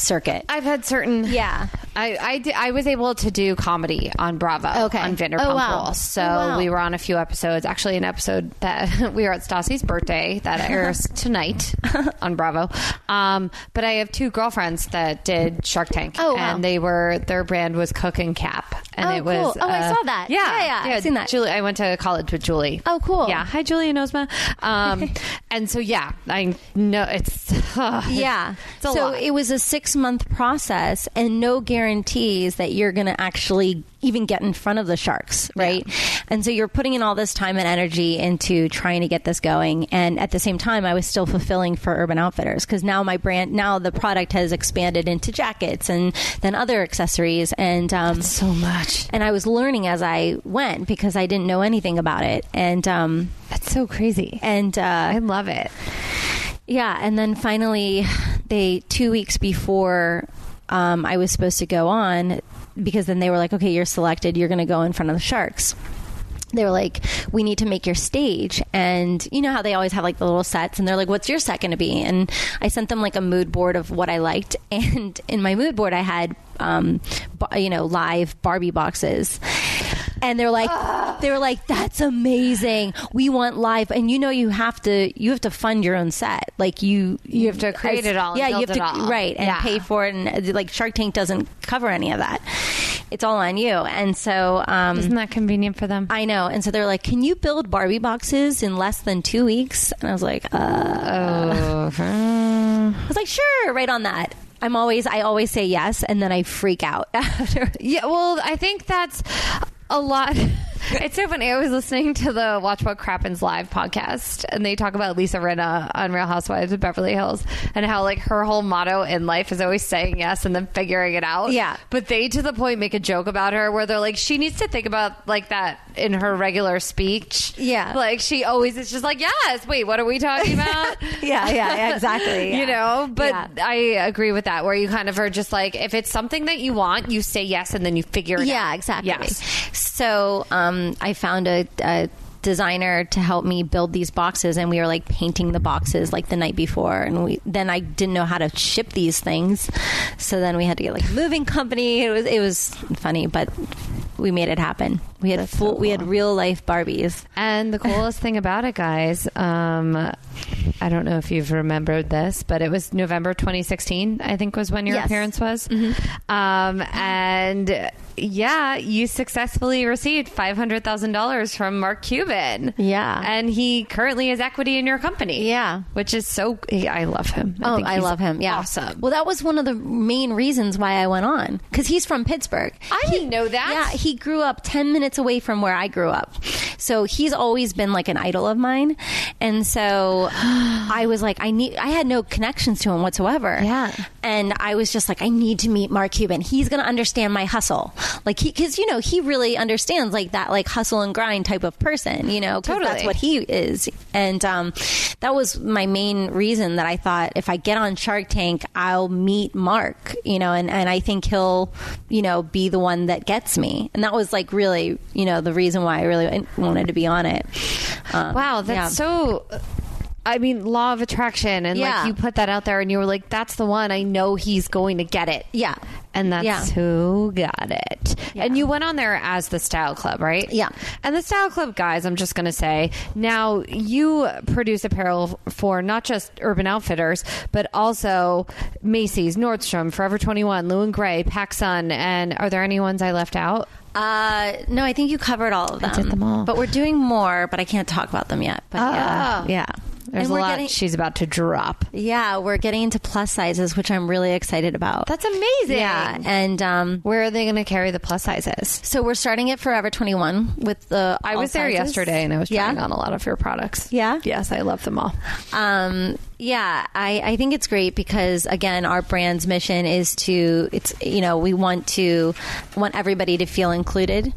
circuit. I've had certain. Yeah. I, I, I was able to do comedy on Bravo. Okay. On Vanderpump Oh, wow. Rules. So Oh, wow. we were on a few episodes. Actually, an episode that [laughs] we were at Stassi's birthday that [laughs] airs tonight [laughs] on Bravo. Um, but I have two girlfriends that did Shark Tank. Oh, wow. And they were, their brand was Cook and Cap. And Oh, it was. cool. Oh, I uh, saw that. Yeah. Yeah, yeah, I've seen that. Julie, I went to college with Julie. Oh, cool. Yeah. Hi, Julie and Ozma. Um, and so, yeah, I know it's. Yeah. It's a so lot. it was a six month process and no guarantees that you're going to actually even get in front of the sharks, right? And so you're putting in all this time and energy into trying to get this going. And at the same time, I was still fulfilling for Urban Outfitters because now my brand, now the product has expanded into jackets and then other accessories. And, um, so much. and I was learning as I went because I didn't know anything about it. And, um, That's so crazy. and, uh, I love it. yeah, and then finally, they two weeks before um, I was supposed to go on, because then they were like, "Okay, you're selected. You're going to go in front of the Sharks." They were like, "We need to make your stage," and you know how they always have like the little sets, and they're like, "What's your set going to be?" And I sent them like a mood board of what I liked, [laughs] and in my mood board, I had, um, you know, live Barbie boxes. And they're like, they were like, that's amazing. We want live, and you know, you have to, you have to fund your own set. Like you, You have to create it all Yeah, you have to, right, and Yeah. pay for it. And uh, like Shark Tank doesn't cover any of that. It's all on you. And so, um, Isn't that convenient for them? I know. And so they're like, can you build Barbie boxes in less than two weeks? And I was like, uh, oh, I was like, sure, right on that. I'm always, I always say yes, and then I freak out [laughs] after. yeah. Well, I think that's a lot. [laughs] It's so funny. I was listening to the Watch What Crappens live podcast, and they talk about Lisa Rinna on Real Housewives of Beverly Hills, and how like her whole motto in life is always saying yes and then figuring it out. Yeah. But they to the point make a joke about her where they're like, she needs to think about like that in her regular speech. Yeah. Like she always is just like, yes. Wait, what are we talking about? [laughs] yeah, yeah, yeah, exactly. [laughs] you know but Yeah. i agree with that where you kind of are just like if it's something that you want you say yes and then you figure it yeah out exactly yes so um, Um, i found a, a designer to help me build these boxes and we were like painting the boxes like the night before and we then i didn't know how to ship these things so then we had to get like a moving company. It was it was funny but we made it happen we had full we had real life barbies and the coolest thing about it guys um i don't know if you've remembered this but it was november 2016 i think was when your Yes. appearance was um and yeah you successfully received $500000 from mark cuban Yeah. and he currently has equity in your company Yeah. which is so i love him Oh, think I love him. Yeah. awesome Well, that was one of the main reasons why I went on because he's from Pittsburgh. I He- didn't know that. Yeah, he grew up 10 minutes away from where I grew up. So he's always been like an idol of mine. And so [gasps] I was like, I need, I had no connections to him whatsoever. Yeah. And I was just like, I need to meet Mark Cuban. He's going to understand my hustle. Like, he, cause you know, he really understands like that, like hustle and grind type of person, you know, 'cause that's Totally. what he is. And um, that was my main reason that I thought if I get on Shark Tank, I'll meet Mark, you know, and, and I think he'll, you know, be the one that gets me. And that was like really, you know, the reason why I really wanted to be on it. Um, Wow, that's yeah. so. I mean, law of attraction, and Yeah. like you put that out there, and you were like, "That's the one. I know he's going to get it." Yeah. and that's Yeah. who got it. Yeah. And you went on there as the Style Club, right? Yeah. And the Style Club guys, I'm just going to say, now you produce apparel for not just Urban Outfitters, but also Macy's, Nordstrom, Forever 21, Lou and Grey, PacSun, and are there any ones I left out? Uh, no, I think you covered all of them. I did them all. But we're doing more, but I can't talk about them yet. But yeah, Oh. yeah. There's And a lot getting- she's about to drop. Yeah, we're getting into plus sizes, which I'm really excited about. That's amazing. yeah, and um, Where are they going to carry the plus sizes? so we're starting at Forever 21 with the. I was there sizes. yesterday and I was Yeah? trying on a lot of your products. Yeah? Yes, I love them all. Um, yeah, I, I think it's great because again, our brand's mission is to it's you know we want to want everybody to feel included,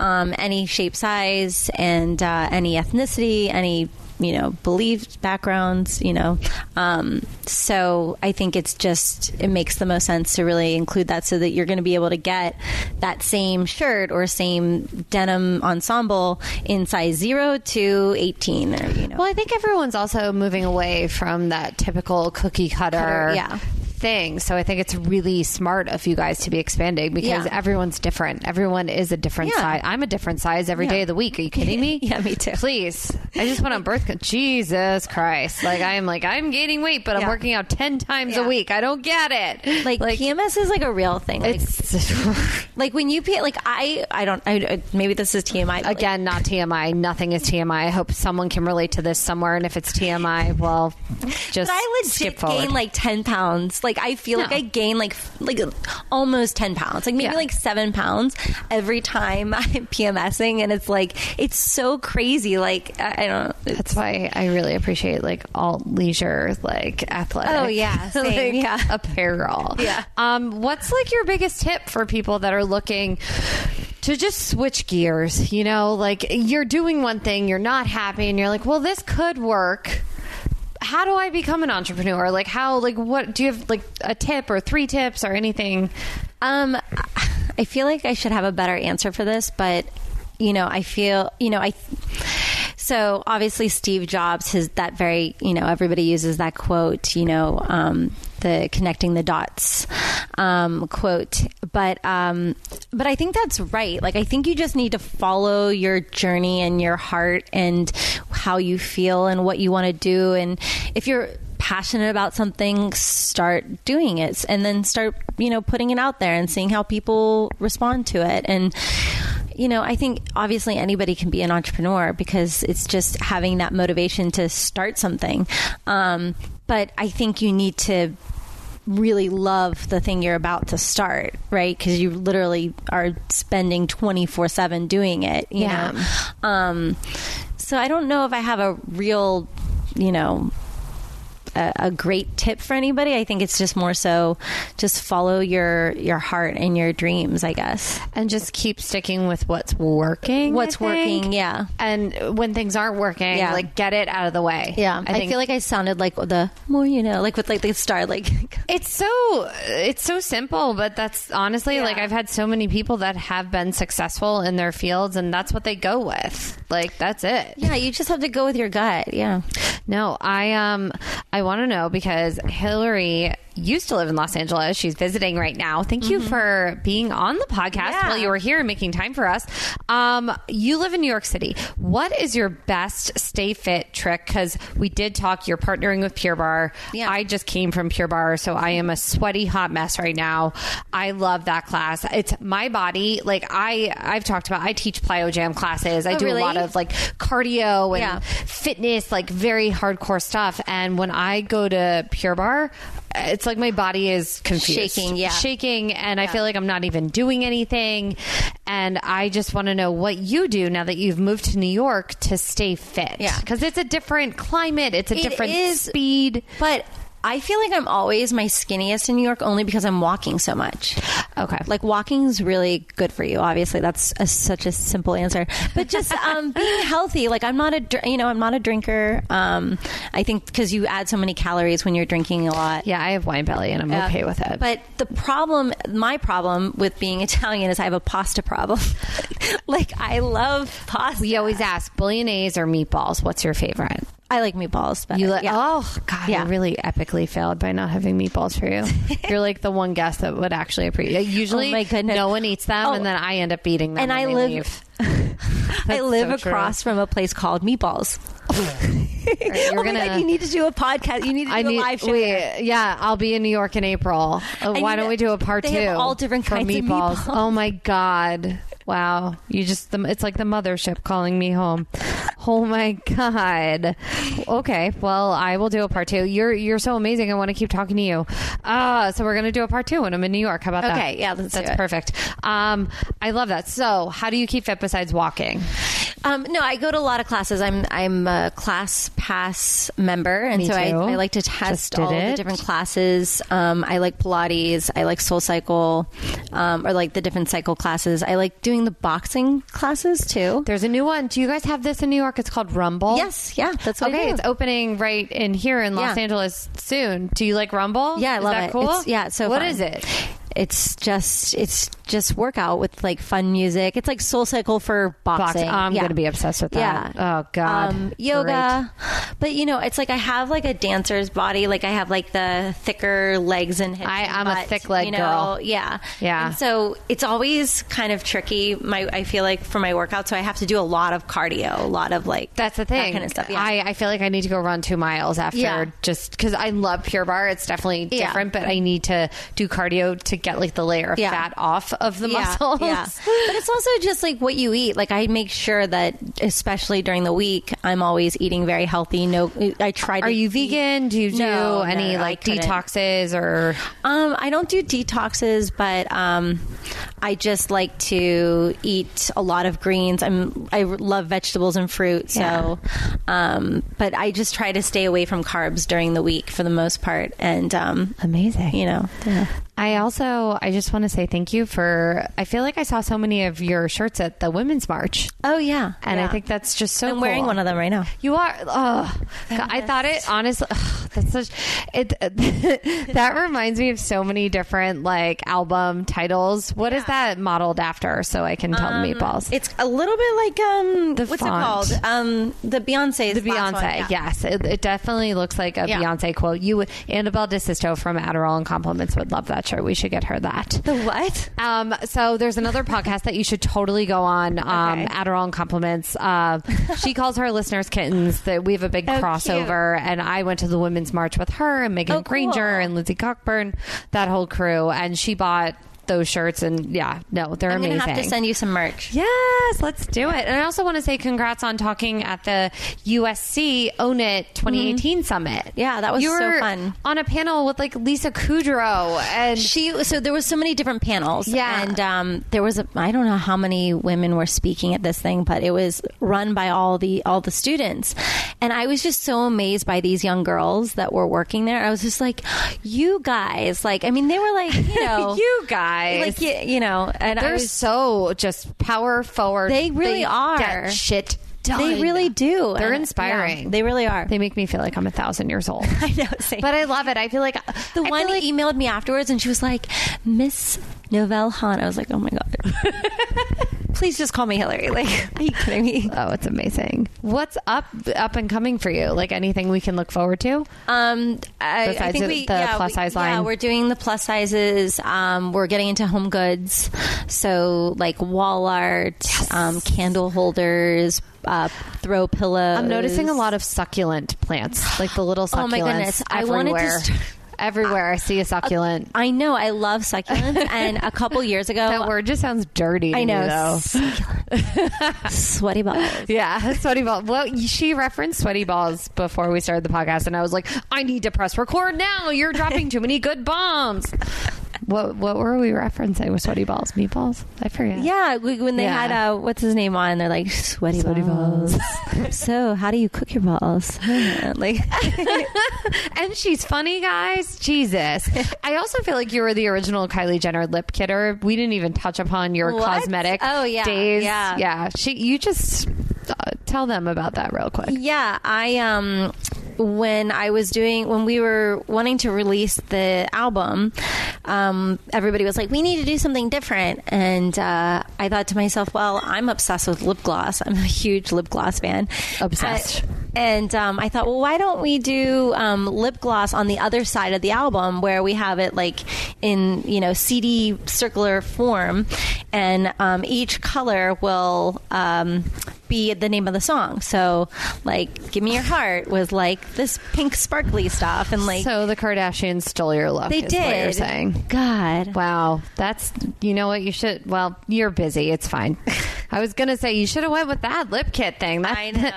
um, any shape, size, and uh, any ethnicity, any you know belief backgrounds you know um, so i think it's just it makes the most sense to really include that so that you're going to be able to get that same shirt or same denim ensemble in size 0 to 18 or you know Well, I think everyone's also moving away from that typical cookie cutter, Cutter, yeah. Thing. So I think it's really smart of you guys to be expanding because Yeah. everyone's different. Everyone is a different Yeah. size. I'm a different size every Yeah. day of the week. Are you kidding me? [laughs] Yeah, me too. Please. I just went on birth control. Jesus Christ. Like I am like I'm gaining weight, but I'm working out 10 times a week. I don't get it. like, PMS is like a real thing. Like, it's [laughs] like when you pay, like I, I don't, I, maybe this is TMI. but, like, Again, not TMI. Nothing is TMI. I hope someone can relate to this somewhere. And if it's TMI, well, [laughs] just but I skip forward. gain like ten pounds. Like I feel like I gain like like almost ten pounds. Like maybe Yeah. like seven pounds every time [laughs] I'm PMSing, and it's like it's so crazy. Like I, I don't. That's why I really appreciate like all leisure, like athletic. Oh, yeah, [laughs] same, like, yeah. apparel. [laughs] Yeah. Um, what's like your biggest tip for people that are looking to just switch gears? You know, like you're doing one thing, you're not happy, and you're like, well, this could work. How do I become an entrepreneur? Like how? Like what? Do you have like a tip or three tips or anything? Um, I feel like I should have a better answer for this, but you know, I feel you know I. So obviously, Steve Jobs, his that very you know everybody uses that quote, you know, um, the connecting the dots um, quote, but um, but I think that's right. Like I think you just need to follow your journey and your heart and how you feel and what you want to do, and if you're passionate about something, start doing it and then start, you know, putting it out there and seeing how people respond to it. And, you know, I think obviously anybody can be an entrepreneur because it's just having that motivation to start something. Um, but I think you need to really love the thing you're about to start, right? Because you literally are spending 24 7 doing it, you Yeah. know? Um, so I don't know if I have a real, you know, a, a great tip for anybody. I think it's just more so just follow your your heart and your dreams, I guess. And just keep sticking with what's working. What's working, yeah. And when things aren't working, Yeah. like get it out of the way. Yeah, I, feel like I sounded like the more you know, like with like the star, like [laughs] It's so it's so simple, but that's honestly Yeah. like I've had so many people that have been successful in their fields, and that's what they go with. Like that's it. yeah, you just have to go with your gut. Yeah, No, I um I want to know because Hillary used to live in Los Angeles. She's visiting right now. Thank you for being on the podcast Mm-hmm. Yeah. while you were here and making time for us. Um, you live in New York City. What is your best stay fit trick? Because we did talk. You're partnering with Pure Barre. Yeah. I just came from Pure Barre, so I am a sweaty hot mess right now. I love that class. It's my body. Like I, I've talked about. I teach plyo jam classes. I Oh, do really? a lot of like cardio and Yeah. fitness, like very hardcore stuff. And when I go to Pure Barre, it's like my body is confused, Shaking, yeah. shaking, and I feel like I'm not even doing anything. And I just want to know what you do now that you've moved to New York to stay fit. Yeah. because it's a different climate, it's a It different is. speed. but I feel like I'm always my skinniest in New York only because I'm walking so much. Okay, Like walking's really good for you. Obviously, that's a, such a simple answer. But just [laughs] um, being healthy. Like I'm not a you know I'm not a drinker. Um, I think because you add so many calories when you're drinking a lot. yeah, I have wine belly, and I'm Yeah. okay with it. But the problem, my problem with being [laughs] Italian is I have a pasta problem. [laughs] like I love pasta. we always ask bolognese or meatballs. What's your favorite? I like meatballs. Better. You like? yeah. Oh God, Yeah. I really epically failed by not having meatballs for you. [laughs] You're like the one guest that would actually appreciate. Usually, Oh, my goodness. no one eats them, Oh. and then I end up eating them. And I live- leave. [laughs] I live so true. across from a place called Meatballs. [laughs] You're oh gonna- god! You need to do a podcast. You need to do I a need. live show. Wait, yeah, I'll be in New York in April. Uh, why don't to- we do a part they two? have all different kinds of meatballs. Oh my god! Wow, you just the, it's like the mothership calling me home. Oh my god. Okay, well I will do a part two. You're you're so amazing. I want to keep talking to you. Uh, so we're gonna do a part two when I'm in New York. How about that? Okay, yeah, that's perfect. Um, I love that. So how do you keep fit besides walking? Um, no, I go to a lot of classes. I'm I'm a class pass member, and Me so I. I like to test all it. the different classes. Um, I like Pilates. I like Soul Cycle, um, or like the different cycle classes. I like doing the boxing classes too. There's a new one. Do you guys have this in New York? It's called Rumble. Yes, yeah, that's what I Okay, it's opening right in here in Los Yeah. Angeles soon. Do you like Rumble? Yeah, I Is love that it. Cool. It's- yeah, so What fun. is it? It's just it's just workout with like fun music. It's like Soul Cycle for boxing. I'm Yeah. To be obsessed with that. Yeah. Oh God. Um, yoga, but you know, it's like I have like a dancer's body. Like I have like the thicker legs and hips. I, I'm a thick leg you know? girl. Yeah, Yeah. And so it's always kind of tricky. My I feel like for my workout, so I have to do a lot of cardio, a lot of like That's the thing. that kind of stuff. Yeah. I, I feel like I need to go run two miles after Yeah. just because I love Pure Barre. It's definitely different, but I need to do cardio to get like the layer of fat off of the yeah, muscles. Yeah. But it's also just like what you eat. Like I make sure that, especially during the week, I'm always eating very healthy. No, I try to. Are you eat- vegan? Do you do No, any no, like detoxes or? Um, I don't do detoxes, but um, I just like to eat a lot of greens. I'm I love vegetables and fruit, so um, but I just try to stay away from carbs during the week for the most part, and um, Amazing. you know, yeah. I also I just want to say thank you for I feel like I saw so many of your shirts at the women's march oh yeah, and I think that's just so I'm wearing one of them right now. You are. Oh, I thought it honestly. ugh, that's such. It [laughs] that reminds me of so many different like album titles. What is that modeled after? So I can tell the meatballs. It's a little bit like um, The what's font. it called? Um, the Beyonce. the Beyonce, one, yeah. yes, it, it definitely looks like a Yeah. Beyonce quote. You, would Annabelle DeSisto from Adderall and Compliments would love that shirt. We should get her that. The what? Um, so there's another podcast that you should totally go on. [laughs] Um, Okay. Adderall and compliments. Uh, she calls her listeners kittens. That we have a big Oh, crossover, and I went to the women's march with her and Megan Oh, cool. Granger and Lindsay Cockburn, that whole crew, and she bought those shirts. And yeah, no, they're I'm amazing. gonna have to send you some merch. Yes, let's do it. And I also want to say congrats on talking at the USC Own It 2018 summit. Mm-hmm. Yeah, that was you so fun. On a panel with like Lisa Kudrow and She so there was so many different panels. Yeah. and um, there was a I don't know how many women were speaking at this thing, but it was run by all the all the students, and I was just so amazed by these young girls that were working there. I was just like, you guys, like I mean, they were like you [laughs] know you guys. Like you, you know, and They're was, so just power forward. They really are. Get shit done. they really do. They're And, inspiring. yeah, they really are. They make me feel like I'm a thousand years old. [laughs] I know. Same. but I love it. I feel like the I one like, emailed me afterwards, and she was like, "Miss Novelle Hahn." I was like, "Oh my god." [laughs] Please just call me Hillary. [laughs] Like, are you kidding me? Oh, it's amazing. What's up up and coming for you? Like anything we can look forward to? Um, I, I think the- we the yeah, plus we- size Yeah, line? we're doing the plus sizes. Um, we're getting into home goods, so like wall art, um, candle holders, uh, throw pillows. I'm noticing a lot of succulent plants, like the little succulents. [gasps] Oh my goodness. I everywhere. wanted to st- everywhere I see a succulent. I know. I love succulents, [laughs] and a couple years ago, that word just sounds dirty. I know me, succulent. [laughs] sweaty balls. Yeah, sweaty balls. Well, she referenced sweaty balls before we started the podcast, and I was like, I need to press record now. You're dropping too many good bombs. What what were we referencing with sweaty balls? Meatballs? I forget. Yeah, we- when they Yeah. had uh, what's his name on, they're like sweaty, Sweaty balls. [laughs] so, how do you cook your balls? [laughs] like, [laughs] and she's funny, guys. Jesus. I also feel like you were the original Kylie Jenner lip kidder. We didn't even touch upon your What? cosmetic Oh, yeah, days. yeah. yeah. She, you just uh, tell them about that real quick. yeah, I um, when I was doing when we were wanting to release the album, um, everybody was like, "We need to do something different," and uh, I thought to myself, "Well, I'm obsessed with lip gloss. I'm a huge lip gloss fan. Obsessed. I- and um, I thought, well, why don't we do um, lip gloss on the other side of the album where we have it like in you know CD circular form, and um, each color will um, be the name of the song. So, like, "Give Me Your Heart" was like this pink sparkly stuff, and like so the Kardashians stole your look. they is did. What you're saying. God, Wow, that's you know what you should. Well, you're busy. It's fine. [laughs] I was gonna say you should have went with that lip kit thing. That, I know,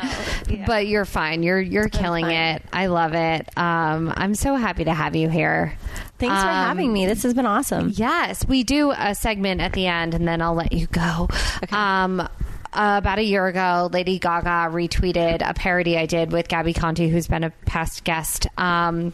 [laughs] yeah. but you're fine. You're you're killing it. I love it. Um, I'm so happy to have you here. thanks for Um, having me. This has been awesome. Yes, we do a segment at the end, and then I'll let you go. Um, about a year ago, Lady Gaga retweeted a parody I did with Gabby Conti, who's been a past guest. Um,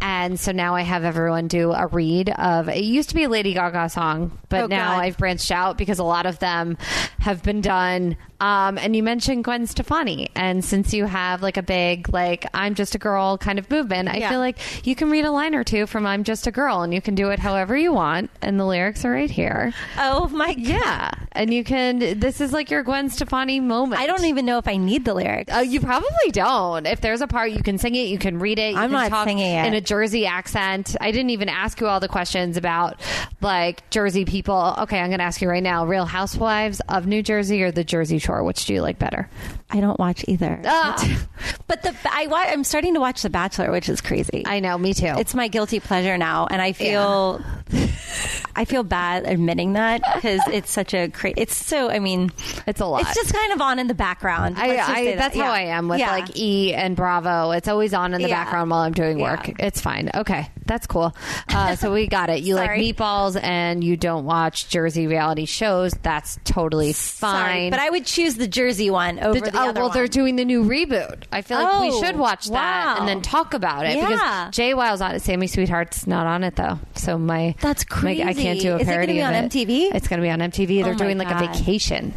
and so now I have everyone do a read of it used to be a Lady Gaga song, but Oh, now God. I've branched out because a lot of them have been done. Um, and you mentioned Gwen Stefani, and since you have like a big like I'm just a girl kind of movement, I Yeah. feel like you can read a line or two from I'm just a girl, and you can do it however you want, and the lyrics are right here. Oh my God. Yeah, and you can. This is like your Gwen Stefani moment. I don't even know if I need the lyrics. Uh, you probably don't. If there's a part you can sing it, you can read it. You I'm can not talk singing it. in a Jersey accent. I didn't even ask you all the questions about like Jersey people. Okay, I'm going to ask you right now: Real Housewives of New Jersey or the Jersey Shore? Which do you like better? I don't watch either. Ah. [laughs] But the I wa- I'm starting to watch The Bachelor, which is crazy. I know, me too. it's my guilty pleasure now, and I feel [laughs] I feel bad admitting that because it's such a cra- it's so. I mean, It's a lot. It's just kind of on in the background. I, I that. that's how I am with Yeah. like E and Bravo. It's always on in the Yeah. background while I'm doing work. Yeah. It's fine. Okay, that's cool. Uh, so we got it. [laughs] You like meatballs and you don't watch Jersey reality shows. That's totally fine. Sorry, but I would choose the Jersey one over The- the, oh, other well, one. they're doing the new reboot. I feel like we Oh, should watch that wow. and then talk about it Yeah. because JWoww's on it. Sammy Sweetheart's not on it though. So my That's my- I can't do a Is it gonna parody be on it. MTV? It's going to be on MTV. They're Oh doing like a vacation.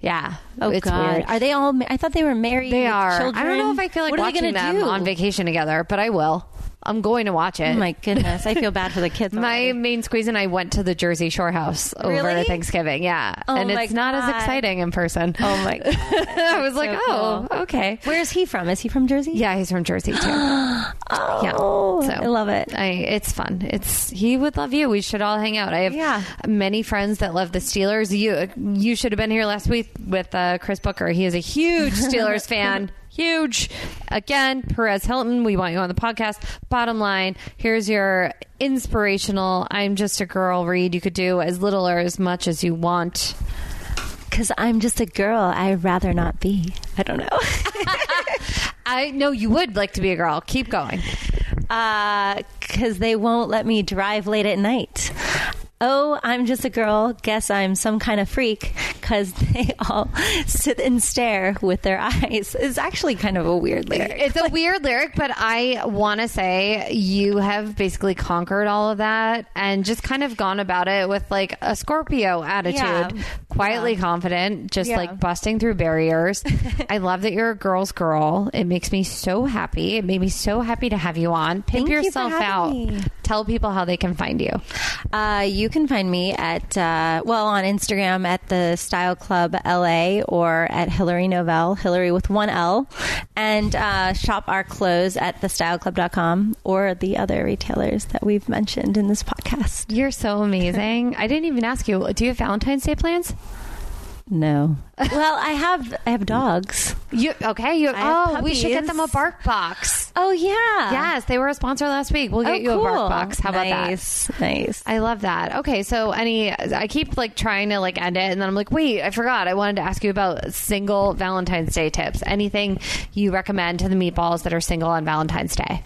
Yeah. Oh it's God, weird. are they all? I thought they were married. They are. Children. I don't know if I feel like what are they watching them do? on vacation together, but I will. I'm going to watch it. Oh my goodness, I feel bad for the kids. My main squeeze and I went to the Jersey Shore house over Really? Thanksgiving. Yeah. Oh and it's not as exciting in person. Oh my [laughs] god, I was like, so oh, okay. where is he from? Is he from Jersey? Yeah, he's from Jersey too. [gasps] Oh, So- I love it. I, it's fun. It's he would love you. We should all hang out. I have Yeah. many friends that love the Steelers. You you should have been here last week with uh, Chris Booker. He is a huge [laughs] Steelers fan. Huge. Again, Perez Hilton, we want you on the podcast. Bottom line, here's your inspirational I'm just a girl read. You could do as little or as much as you want. Because I'm just a girl. I'd rather not be. I don't know. [laughs] I know you would like to be a girl. Keep going. Uh, because they won't let me drive late at night. Oh, I'm just a girl. Guess I'm some kind of freak because they all [laughs] sit and stare with their eyes. It's actually kind of a weird lyric. It's a weird lyric, but I want to say you have basically conquered all of that and just kind of gone about it with like a Scorpio attitude. Yeah. Quietly confident, just Yeah. like busting through barriers. [laughs] I love that you're a girl's girl. It makes me so happy. It made me so happy to have you on. Pimp Thank yourself having out. me. Tell people how they can find you. Uh, you can find me at, uh, well, on Instagram at the Style Club LA or at Hillary Novelle, Hillary with one L, and uh, shop our clothes at thestyleclub.com or the other retailers that we've mentioned in this podcast. You're so amazing. [laughs] I didn't even ask you. Do you have Valentine's Day plans? No. [laughs] well, I have I have dogs. You okay? You I oh, we should get them a bark box. Oh yeah. Yes, they were a sponsor last week. We'll Oh, get you a cool. bark box. How about that? nice, Nice. I love that. Okay, so any, I keep like trying to like end it, and then I'm like, wait, I forgot. I wanted to ask you about single Valentine's Day tips. Anything you recommend to the meatballs that are single on Valentine's Day?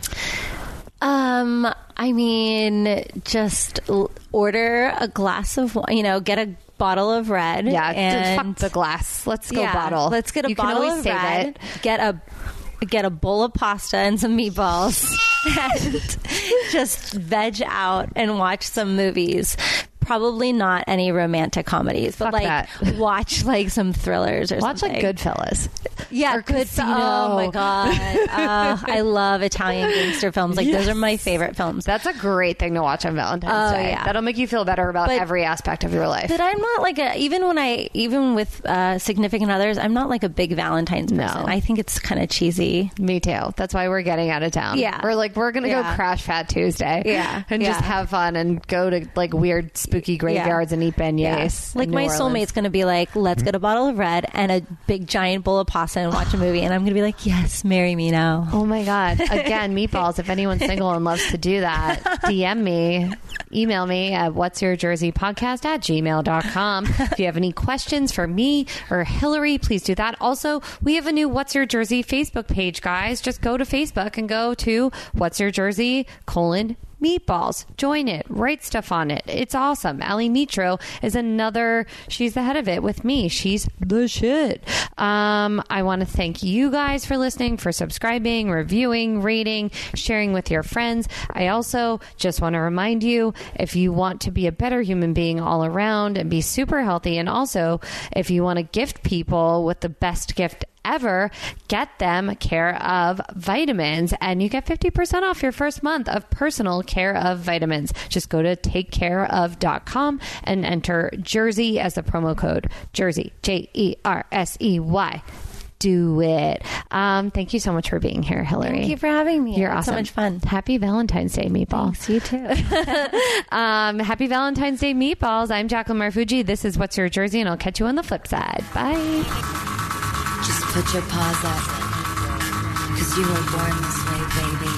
Um, I mean, just order a glass of. You know, get a bottle of red. Yeah, and fuck the glass. Let's go yeah, bottle. Let's get a you can bottle always of save red. it. Get a get a bowl of pasta and some meatballs, [laughs] and just veg out and watch some movies. Probably not any romantic comedies, but Fuck like that. [laughs] watch like some thrillers or Watch something. like Goodfellas. Yeah, or good. Casino. Oh my god, uh, I love Italian gangster films. Like those are my favorite films. That's a great thing to watch on Valentine's Oh, Day. yeah. That'll make you feel better about But- every aspect of your life. But I'm not like a even when I even with uh, significant others, I'm not like a big Valentine's No. person. I think it's kind of cheesy. Me too. That's why we're getting out of town. Yeah. We're like, we're going to go crash Fat Tuesday. Yeah. And just have fun and go to like weird, spooky graveyards and eat beignets. in Like my Orleans. soulmate's going to be like, let's get a bottle of red and a big giant bowl of pasta and watch a movie, and I'm going to be like, yes, marry me now. Oh my God. Again, meatballs. If anyone's single and loves to do that, DM me, email me at what's your jersey podcast at gmail.com. If you have any questions for me or Hillary, please do that. Also, we have a new What's Your Jersey Facebook page, guys. Just go to Facebook and go to What's Your Jersey colon meatballs. Join it. Write stuff on it. It's awesome. Ali Mitro is another. She's the head of it with me. She's the shit. Um, I want to thank you guys for listening, for subscribing, reviewing, rating, sharing with your friends. I also just want to remind you if you want to be a better human being all around and be super healthy, and also if you want to gift people with the best gift ever, get them care of vitamins and you get 50% off your first month of personal care of vitamins. Just go to takecareof.com and enter Jersey as the promo code. Jersey, J E R S E Y. Do it. Um, thank you so much for being here, Hillary. Thank you for having me. You're awesome. So much fun. Happy Valentine's Day, Meatball. Thanks, you too. [laughs] Um, happy Valentine's Day, Meatballs. I'm Jacqueline Marfuji. This is What's Your Jersey, and I'll catch you on the flip side. Bye. Put your paws up. Cause you were born this way, baby.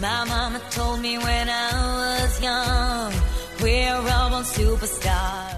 My mama told me when I was young, we're all born superstars.